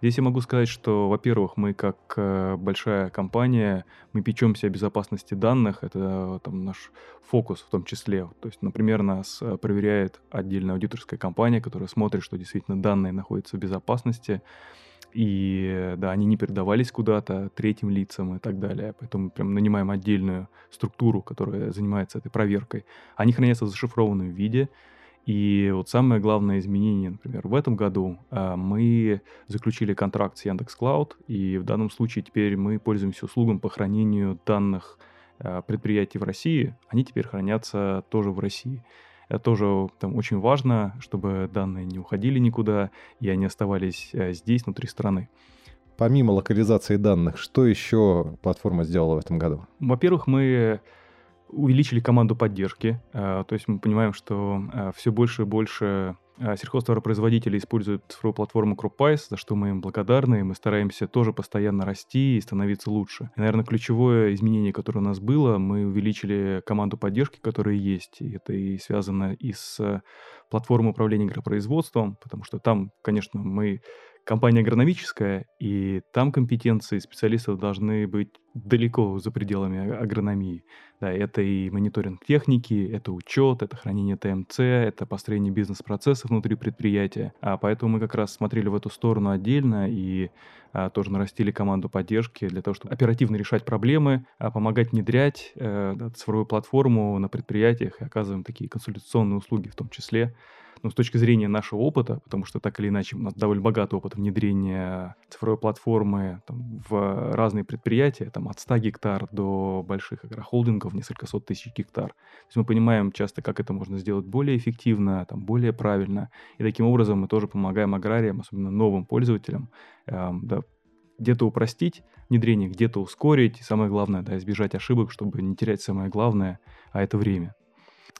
Здесь я могу сказать, что, во-первых, мы как э, большая компания, мы печемся о безопасности данных, это там наш фокус в том числе. То есть, например, нас э, проверяет отдельная аудиторская компания, которая смотрит, что действительно данные находятся в безопасности, и да, они не передавались куда-то третьим лицам и так далее. Поэтому прям нанимаем отдельную структуру, которая занимается этой проверкой. Они хранятся в зашифрованном виде, и вот самое главное изменение, например, в этом году а, мы заключили контракт с Яндекс.Клауд, и в данном случае теперь мы пользуемся услугам по хранению данных а, предприятий в России. Они теперь хранятся тоже в России. Это тоже там очень важно, чтобы данные не уходили никуда, и они оставались а, здесь, внутри страны. Помимо локализации данных, что еще платформа сделала в этом году? Во-первых, мы увеличили команду поддержки. Э, то есть мы понимаем, что э, все больше и больше э, сельхозтоваропроизводители используют цифровую платформу CropPice, за что мы им благодарны, и мы стараемся тоже постоянно расти и становиться лучше. И, наверное, ключевое изменение, которое у нас было, мы увеличили команду поддержки, которая есть, и это и связано и с платформой управления агропроизводством, потому что там, конечно, мы компания агрономическая, и там компетенции специалистов должны быть далеко за пределами агрономии. Да, это и мониторинг техники, это учет, это хранение ТМЦ, это построение бизнес-процессов внутри предприятия. А поэтому мы как раз смотрели в эту сторону отдельно и а, тоже нарастили команду поддержки для того, чтобы оперативно решать проблемы, а, помогать внедрять а, да, цифровую платформу на предприятиях и оказываем такие консультационные услуги в том числе. Но с точки зрения нашего опыта, потому что так или иначе у нас довольно богатый опыт внедрения цифровой платформы там, в разные предприятия, там, от 100 гектар до больших агрохолдингов, несколько сот тысяч гектар. То есть мы понимаем часто, как это можно сделать более эффективно, там, более правильно. И таким образом мы тоже помогаем аграриям, особенно новым пользователям, э, да, где-то упростить внедрение, где-то ускорить, и самое главное, да, избежать ошибок, чтобы не терять самое главное, а это время.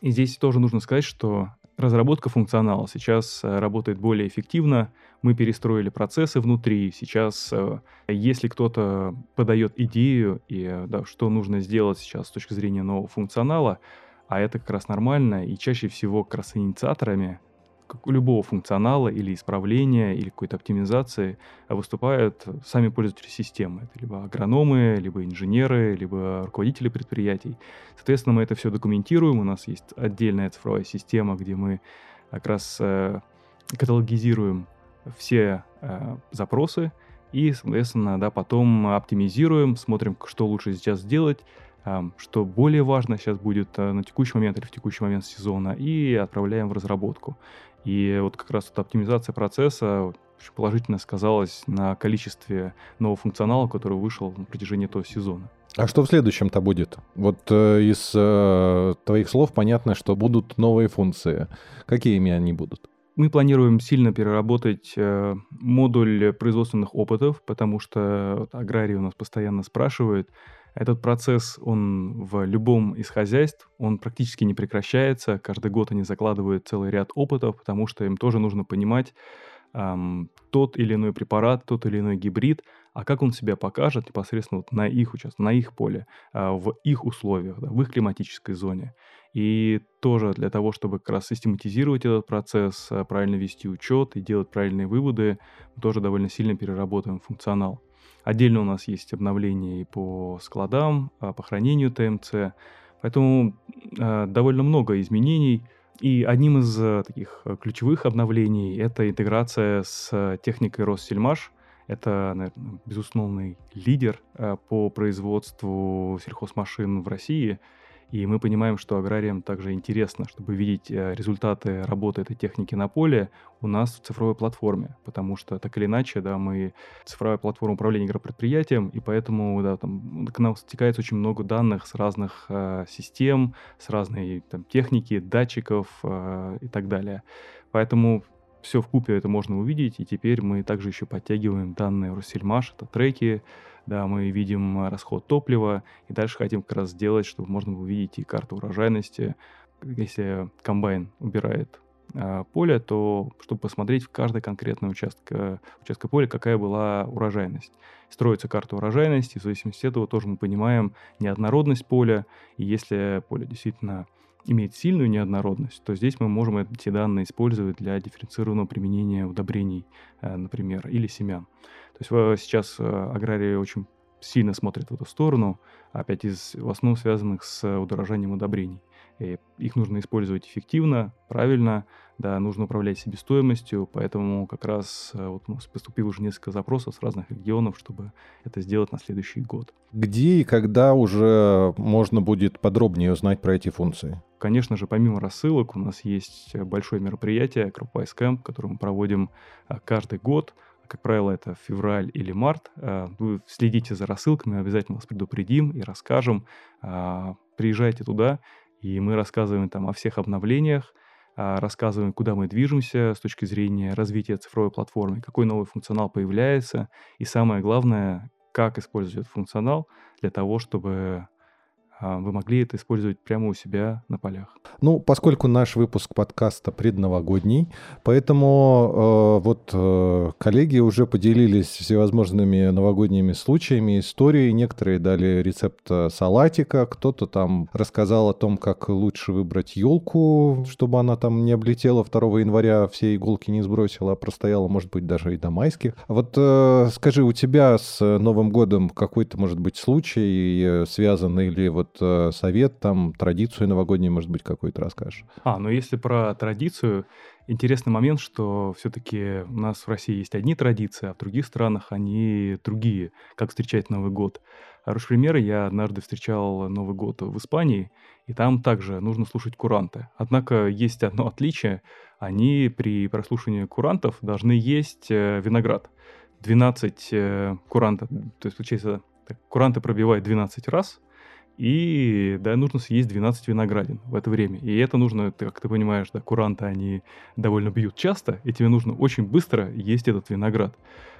И здесь тоже нужно сказать, что разработка функционала сейчас э, работает более эффективно. Мы перестроили процессы внутри. Сейчас, э, если кто-то подает идею, и э, да, что нужно сделать сейчас с точки зрения нового функционала, а это как раз нормально, и чаще всего как раз инициаторами любого функционала или исправления, или какой-то оптимизации а выступают сами пользователи системы. Это либо агрономы, либо инженеры, либо руководители предприятий. Соответственно, мы это все документируем. У нас есть отдельная цифровая система, где мы как раз э, каталогизируем все э, запросы и, соответственно, да, потом оптимизируем, смотрим, что лучше сейчас сделать, э, что более важно сейчас будет э, на текущий момент или в текущий момент сезона, и отправляем в разработку. И вот как раз эта оптимизация процесса очень положительно сказалась на количестве нового функционала, который вышел на протяжении этого сезона. А что в следующем-то будет? Вот э, из э, твоих слов понятно, что будут новые функции. Какими они будут? Мы планируем сильно переработать э, модуль производственных опытов, потому что аграрии у нас постоянно спрашивают, этот процесс, он в любом из хозяйств, он практически не прекращается. Каждый год они закладывают целый ряд опытов, потому что им тоже нужно понимать эм, тот или иной препарат, тот или иной гибрид, а как он себя покажет непосредственно вот на их участке, на их поле, э, в их условиях, да, в их климатической зоне. И тоже для того, чтобы как раз систематизировать этот процесс, э, правильно вести учет и делать правильные выводы, мы тоже довольно сильно переработаем функционал. Отдельно у нас есть обновления и по складам, а, по хранению ТМЦ. Поэтому э, довольно много изменений. И одним из э, таких ключевых обновлений это интеграция с техникой Россельмаш. Это, наверное, безусловный лидер по производству сельхозмашин в России – и мы понимаем, что аграриям также интересно, чтобы видеть э, результаты работы этой техники на поле у нас в цифровой платформе, потому что так или иначе, да, мы цифровая платформа управления агропредприятием, и поэтому, да, там к нам стекается очень много данных с разных э, систем, с разной там техники, датчиков э, и так далее. Поэтому все в купе это можно увидеть, и теперь мы также еще подтягиваем данные Россельмаш, это треки, да, мы видим э, расход топлива, и дальше хотим как раз сделать, чтобы можно было увидеть и карту урожайности. Если комбайн убирает э, поле, то чтобы посмотреть в каждой конкретной участке, участка поля, какая была урожайность. Строится карта урожайности, в зависимости от этого тоже мы понимаем неоднородность поля, и если поле действительно имеет сильную неоднородность, то здесь мы можем эти данные использовать для дифференцированного применения удобрений, э, например, или семян. То есть э, сейчас э, аграрии очень сильно смотрят в эту сторону, опять из, в основном связанных с удорожанием удобрений. И их нужно использовать эффективно, правильно, да, нужно управлять себестоимостью, поэтому как раз э, вот у нас поступило уже несколько запросов с разных регионов, чтобы это сделать на следующий год. Где и когда уже можно будет подробнее узнать про эти функции? Конечно же, помимо рассылок, у нас есть большое мероприятие CropWise Camp, которое мы проводим каждый год как правило, это февраль или март. Э, вы следите за рассылками, обязательно вас предупредим и расскажем. А, приезжайте туда, и мы рассказываем там о всех обновлениях, рассказываем, куда мы движемся с точки зрения развития цифровой платформы, какой новый функционал появляется, и самое главное, как использовать этот функционал для того, чтобы а, вы могли это использовать прямо у себя на полях. Ну, поскольку наш выпуск подкаста предновогодний, поэтому э, вот э, коллеги уже поделились всевозможными новогодними случаями, историей. Некоторые дали рецепт э, салатика, кто-то там рассказал о том, как лучше выбрать елку, чтобы она там не облетела 2 января, все иголки не сбросила, а простояла, может быть, даже и до майских. Вот э, скажи, у тебя с Новым годом какой-то, может быть, случай э, связанный или вот вот э, совет, там, традицию новогоднюю, может быть, какую-то расскажешь. А, ну если про традицию, интересный момент, что все-таки у нас в России есть одни традиции, а в других странах они другие, как встречать Новый год. Хороший пример, я однажды встречал Новый год в Испании, и там также нужно слушать куранты. Однако есть одно отличие, они при прослушивании курантов должны есть э, виноград. 12 э, курантов, то есть получается, куранты пробивают 12 раз, и да, нужно съесть 12 виноградин в это время. И это нужно, как ты понимаешь, да, куранты, они довольно бьют часто, и тебе нужно очень быстро есть этот виноград.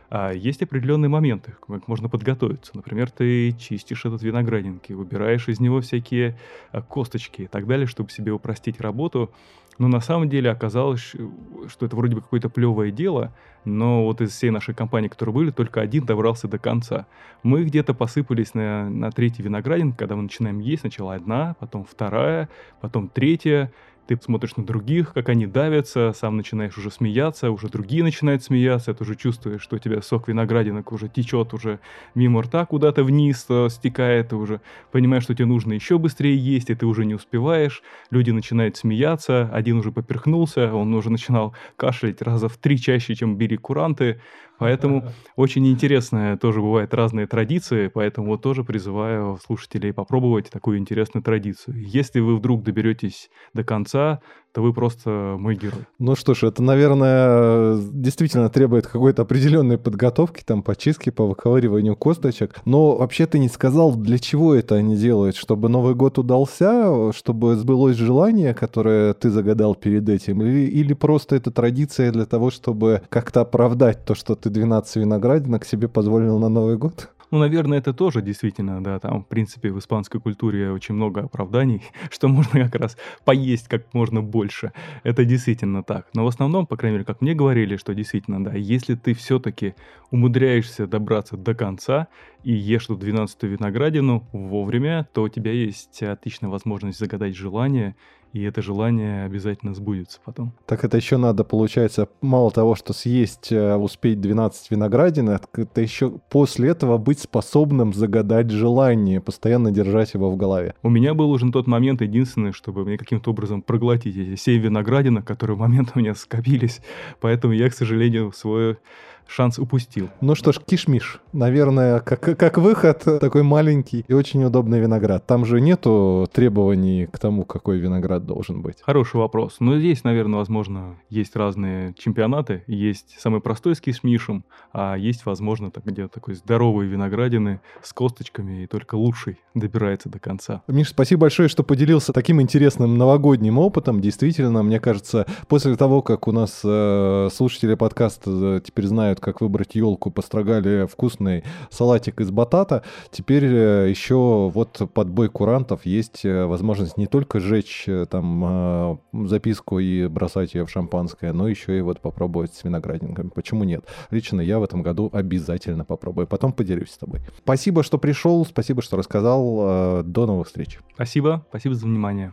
А есть определенные моменты, как можно подготовиться. Например, ты чистишь этот виноградинки, выбираешь из него всякие а, косточки и так далее, чтобы себе упростить работу. Но на самом деле оказалось, что это вроде бы какое-то плевое дело, но вот из всей нашей компании, которые были, только один добрался до конца. Мы где-то посыпались на, на третий виноградин, когда мы начинаем есть. Сначала одна, потом вторая, потом третья ты смотришь на других, как они давятся, сам начинаешь уже смеяться, уже другие начинают смеяться, ты уже чувствуешь, что у тебя сок виноградинок уже течет уже мимо рта куда-то вниз, э, стекает, ты уже понимаешь, что тебе нужно еще быстрее есть, и ты уже не успеваешь, люди начинают смеяться, один уже поперхнулся, он уже начинал кашлять раза в три чаще, чем били куранты, Поэтому очень интересные тоже бывают разные традиции, поэтому вот тоже призываю слушателей попробовать такую интересную традицию. Если вы вдруг доберетесь до конца, то вы просто мой герой. Ну что ж, это, наверное, действительно требует какой-то определенной подготовки, там, по чистке, по выковыриванию косточек. Но вообще ты не сказал, для чего это они делают? Чтобы Новый год удался, чтобы сбылось желание, которое ты загадал перед этим? Или, или просто это традиция для того, чтобы как-то оправдать то, что ты 12 виноградинок себе позволил на Новый год? Ну, наверное, это тоже действительно, да, там, в принципе, в испанской культуре очень много оправданий, что можно как раз поесть как можно больше. Это действительно так. Но в основном, по крайней мере, как мне говорили, что действительно, да, если ты все-таки умудряешься добраться до конца и ешь эту 12-ю виноградину вовремя, то у тебя есть отличная возможность загадать желание и это желание обязательно сбудется потом. Так это еще надо, получается, мало того, что съесть, э, успеть 12 виноградинок, это еще после этого быть способным загадать желание, постоянно держать его в голове. У меня был уже на тот момент единственное, чтобы мне каким-то образом проглотить эти 7 виноградинок, которые в момент у меня скопились, поэтому я, к сожалению, свое шанс упустил. Ну что ж, кишмиш. Наверное, как, как выход, такой маленький и очень удобный виноград. Там же нету требований к тому, какой виноград должен быть. Хороший вопрос. Но здесь, наверное, возможно, есть разные чемпионаты. Есть самый простой с кишмишем, а есть, возможно, так, где такой здоровые виноградины с косточками, и только лучший добирается до конца. Миш, спасибо большое, что поделился таким интересным новогодним опытом. Действительно, мне кажется, после того, как у нас э, слушатели подкаста э, теперь знают, знают, как выбрать елку, построгали вкусный салатик из батата. Теперь э, еще вот под бой курантов есть э, возможность не только сжечь э, там записку и бросать ее в шампанское, но еще и вот попробовать с виноградинками. Почему нет? Лично я в этом году обязательно попробую. Потом поделюсь с тобой. Спасибо, что пришел, спасибо, что рассказал. До новых встреч. Спасибо, спасибо за внимание.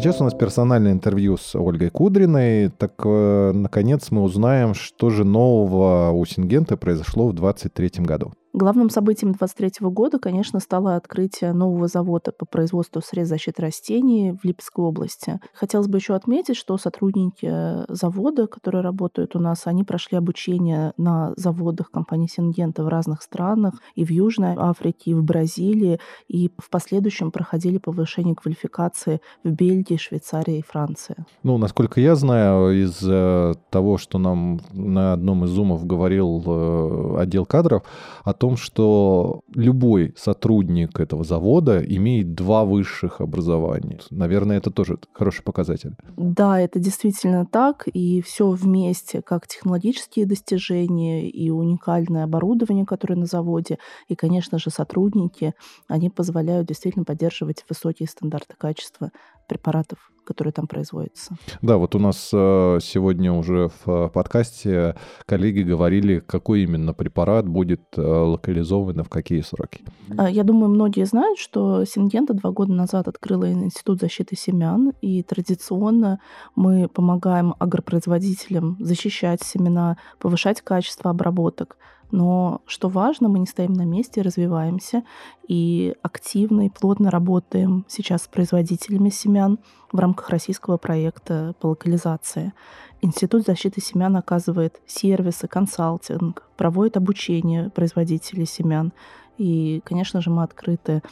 Сейчас у нас персональное интервью с Ольгой Кудриной. Так, э, наконец, мы узнаем, что же нового у Сингента произошло в 2023 году. Главным событием 2023 года, конечно, стало открытие нового завода по производству средств защиты растений в Липецкой области. Хотелось бы еще отметить, что сотрудники э, завода, которые работают у нас, они прошли обучение на заводах компании Сингента в разных странах, и в Южной Африке, и в Бразилии, и в последующем проходили повышение квалификации в Бельгии, Швейцарии и Франции. Ну, насколько я знаю, из э, того, что нам на одном из зумов говорил э, отдел кадров, о том, что любой сотрудник этого завода имеет два высших образования. Наверное, это тоже хороший показатель. Да, это действительно так, и все вместе, как технологические достижения и уникальное оборудование, которое на заводе, и, конечно же, сотрудники, они позволяют действительно поддерживать высокие стандарты качества препаратов, которые там производятся. Да, вот у нас э, сегодня уже в э, подкасте коллеги говорили, какой именно препарат будет э, локализован и в какие сроки. Я думаю, многие знают, что Сингента два года назад открыла Институт защиты семян, и традиционно мы помогаем агропроизводителям защищать семена, повышать качество обработок, Но что важно, мы не стоим на месте, развиваемся и активно и плотно работаем сейчас с производителями семян в рамках российского проекта по локализации. Институт защиты семян оказывает сервисы, консалтинг, проводит обучение производителей семян. И, конечно же, мы открыты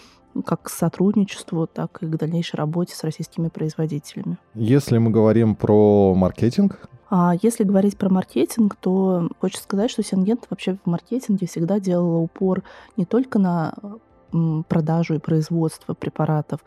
как к сотрудничеству, так и к дальнейшей работе с российскими производителями. Если мы говорим про маркетинг, а если говорить про маркетинг, то хочется сказать, что Сингент вообще в маркетинге всегда делала упор не только на продажу и производство препаратов,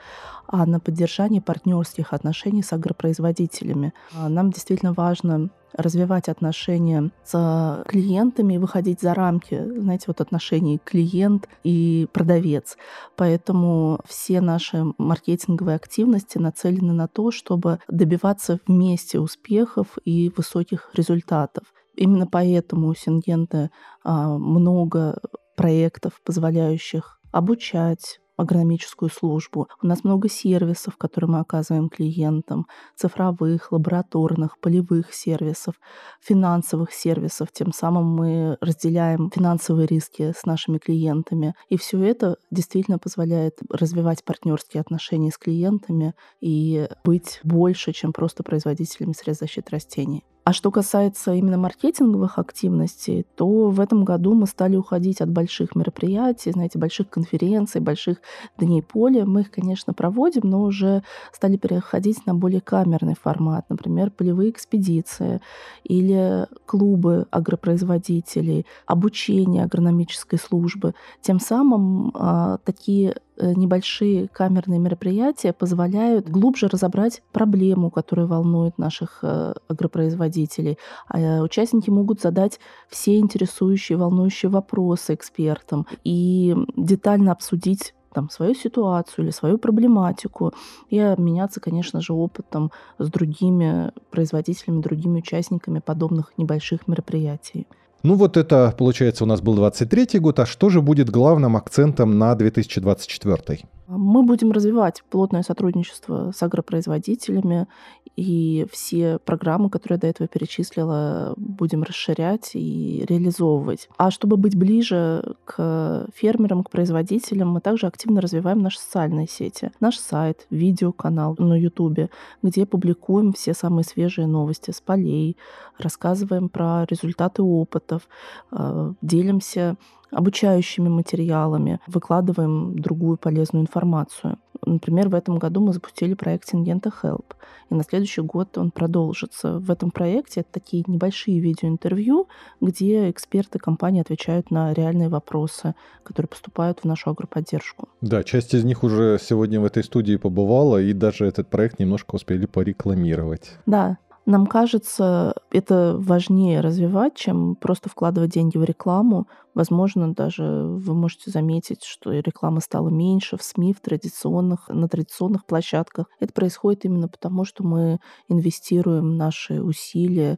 а на поддержание партнерских отношений с агропроизводителями. А нам действительно важно развивать отношения с клиентами и выходить за рамки, знаете, вот отношений клиент и продавец. Поэтому все наши маркетинговые активности нацелены на то, чтобы добиваться вместе успехов и высоких результатов. Именно поэтому у Сингента а, много проектов, позволяющих обучать агрономическую службу. У нас много сервисов, которые мы оказываем клиентам, цифровых, лабораторных, полевых сервисов, финансовых сервисов. Тем самым мы разделяем финансовые риски с нашими клиентами. И все это действительно позволяет развивать партнерские отношения с клиентами и быть больше, чем просто производителями средств защиты растений. А что касается именно маркетинговых активностей, то в этом году мы стали уходить от больших мероприятий, знаете, больших конференций, больших дней поля. Мы их, конечно, проводим, но уже стали переходить на более камерный формат, например, полевые экспедиции или клубы агропроизводителей, обучение агрономической службы. Тем самым а, такие небольшие камерные мероприятия позволяют глубже разобрать проблему, которая волнует наших э, агропроизводителей. А э, участники могут задать все интересующие, волнующие вопросы экспертам и детально обсудить там, свою ситуацию или свою проблематику и обменяться, конечно же, опытом с другими производителями, другими участниками подобных небольших мероприятий. Ну вот это, получается, у нас был 23 год, а что же будет главным акцентом на 2024? Мы будем развивать плотное сотрудничество с агропроизводителями, и все программы, которые я до этого перечислила, будем расширять и реализовывать. А чтобы быть ближе к фермерам, к производителям, мы также активно развиваем наши социальные сети. Наш сайт, видеоканал на YouTube, где публикуем все самые свежие новости с полей, рассказываем про результаты опытов, э, делимся обучающими материалами, выкладываем другую полезную информацию. Например, в этом году мы запустили проект Сингента Help, и на следующий год он продолжится. В этом проекте это такие небольшие видеоинтервью, где эксперты компании отвечают на реальные вопросы, которые поступают в нашу агроподдержку. Да, часть из них уже сегодня в этой студии побывала, и даже этот проект немножко успели порекламировать. Да, нам кажется, это важнее развивать, чем просто вкладывать деньги в рекламу. Возможно, даже вы можете заметить, что реклама стала меньше в СМИ, в традиционных, на традиционных площадках. Это происходит именно потому, что мы инвестируем наши усилия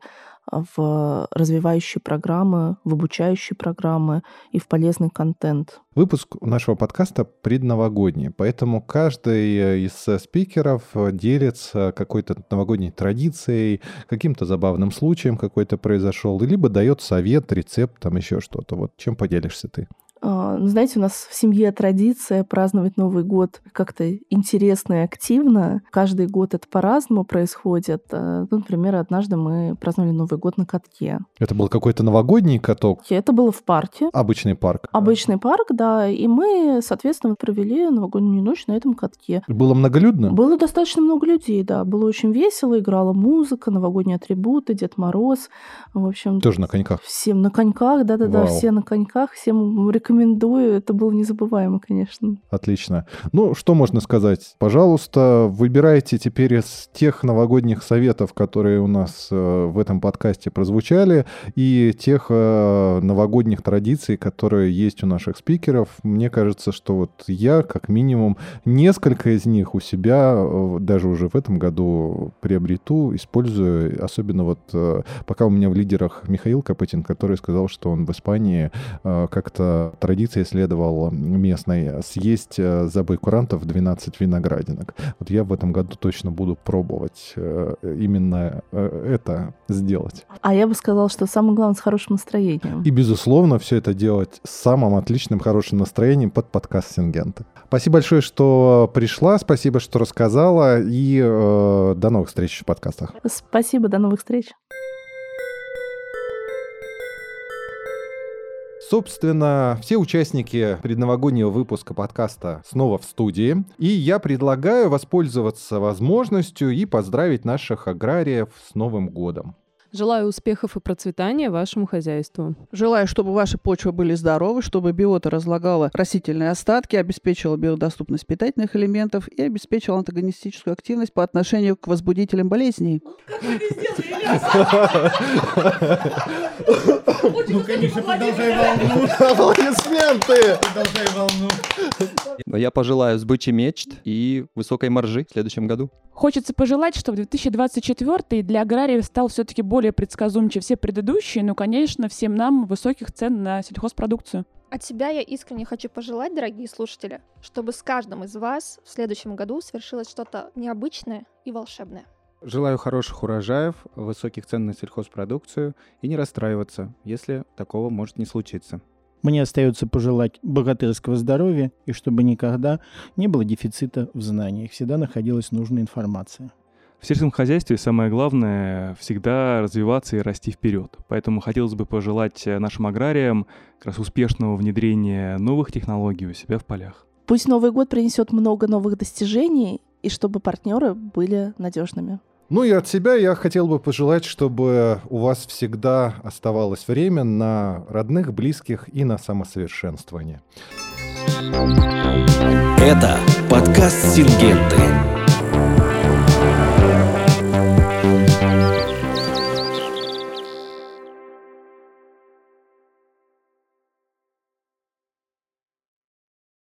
в развивающие программы, в обучающие программы и в полезный контент. Выпуск нашего подкаста предновогодний, поэтому каждый из спикеров делится какой-то новогодней традицией, каким-то забавным случаем какой-то произошел, либо дает совет, рецепт, там еще что-то. Вот чем поделишься ты? А, ну, знаете, у нас в семье традиция праздновать Новый год как-то интересно и активно. Каждый год это по-разному происходит. А, ну, например, однажды мы праздновали Новый год на катке. Это был какой-то новогодний каток? Это было в парке. Обычный парк? Обычный парк, да. И мы, соответственно, провели новогоднюю ночь на этом катке. Было многолюдно? Было достаточно много людей, да. Было очень весело, играла музыка, новогодние атрибуты, Дед Мороз. В общем... Тоже на коньках? Всем на коньках, да-да-да, все на коньках. Всем рекомендую рекомендую. Это было незабываемо, конечно. Отлично. Ну, что можно сказать? Пожалуйста, выбирайте теперь из тех новогодних советов, которые у нас э, в этом подкасте прозвучали, и тех э, новогодних традиций, которые есть у наших спикеров. Мне кажется, что вот я, как минимум, несколько из них у себя э, даже уже в этом году приобрету, использую, особенно вот пока у меня в лидерах Михаил Копытин, который сказал, что он в Испании как-то традиции следовал местной съесть за бой курантов 12 виноградинок. Вот я в этом году точно буду пробовать именно это сделать. А я бы сказал, что самое главное с хорошим настроением. И, безусловно, все это делать с самым отличным, хорошим настроением под подкаст Сингента. Спасибо большое, что пришла, спасибо, что рассказала, и э, до новых встреч в подкастах. Спасибо, до новых встреч. Собственно, все участники предновогоднего выпуска подкаста снова в студии. И я предлагаю воспользоваться возможностью и поздравить наших аграриев с Новым годом. Желаю успехов и процветания вашему хозяйству. Желаю, чтобы ваши почвы были здоровы, чтобы биота разлагала растительные остатки, обеспечила биодоступность питательных элементов и обеспечила антагонистическую активность по отношению к возбудителям болезней. Ну, конечно, продолжай волну. Аплодисменты! Продолжай волну. Я пожелаю сбычи мечт и высокой маржи в следующем году. Хочется пожелать, чтобы 2024 для аграриев стал все-таки более предсказуем, чем все предыдущие, но, конечно, всем нам высоких цен на сельхозпродукцию. От себя я искренне хочу пожелать, дорогие слушатели, чтобы с каждым из вас в следующем году свершилось что-то необычное и волшебное. Желаю хороших урожаев, высоких цен на сельхозпродукцию и не расстраиваться, если такого может не случиться. Мне остается пожелать богатырского здоровья и чтобы никогда не было дефицита в знаниях, всегда находилась нужная информация. В сельском хозяйстве самое главное всегда развиваться и расти вперед. Поэтому хотелось бы пожелать нашим аграриям как раз успешного внедрения новых технологий у себя в полях. Пусть Новый год принесет много новых достижений и чтобы партнеры были надежными. Ну и от себя я хотел бы пожелать, чтобы у вас всегда оставалось время на родных, близких и на самосовершенствование. Это подкаст Сингенты. Bye.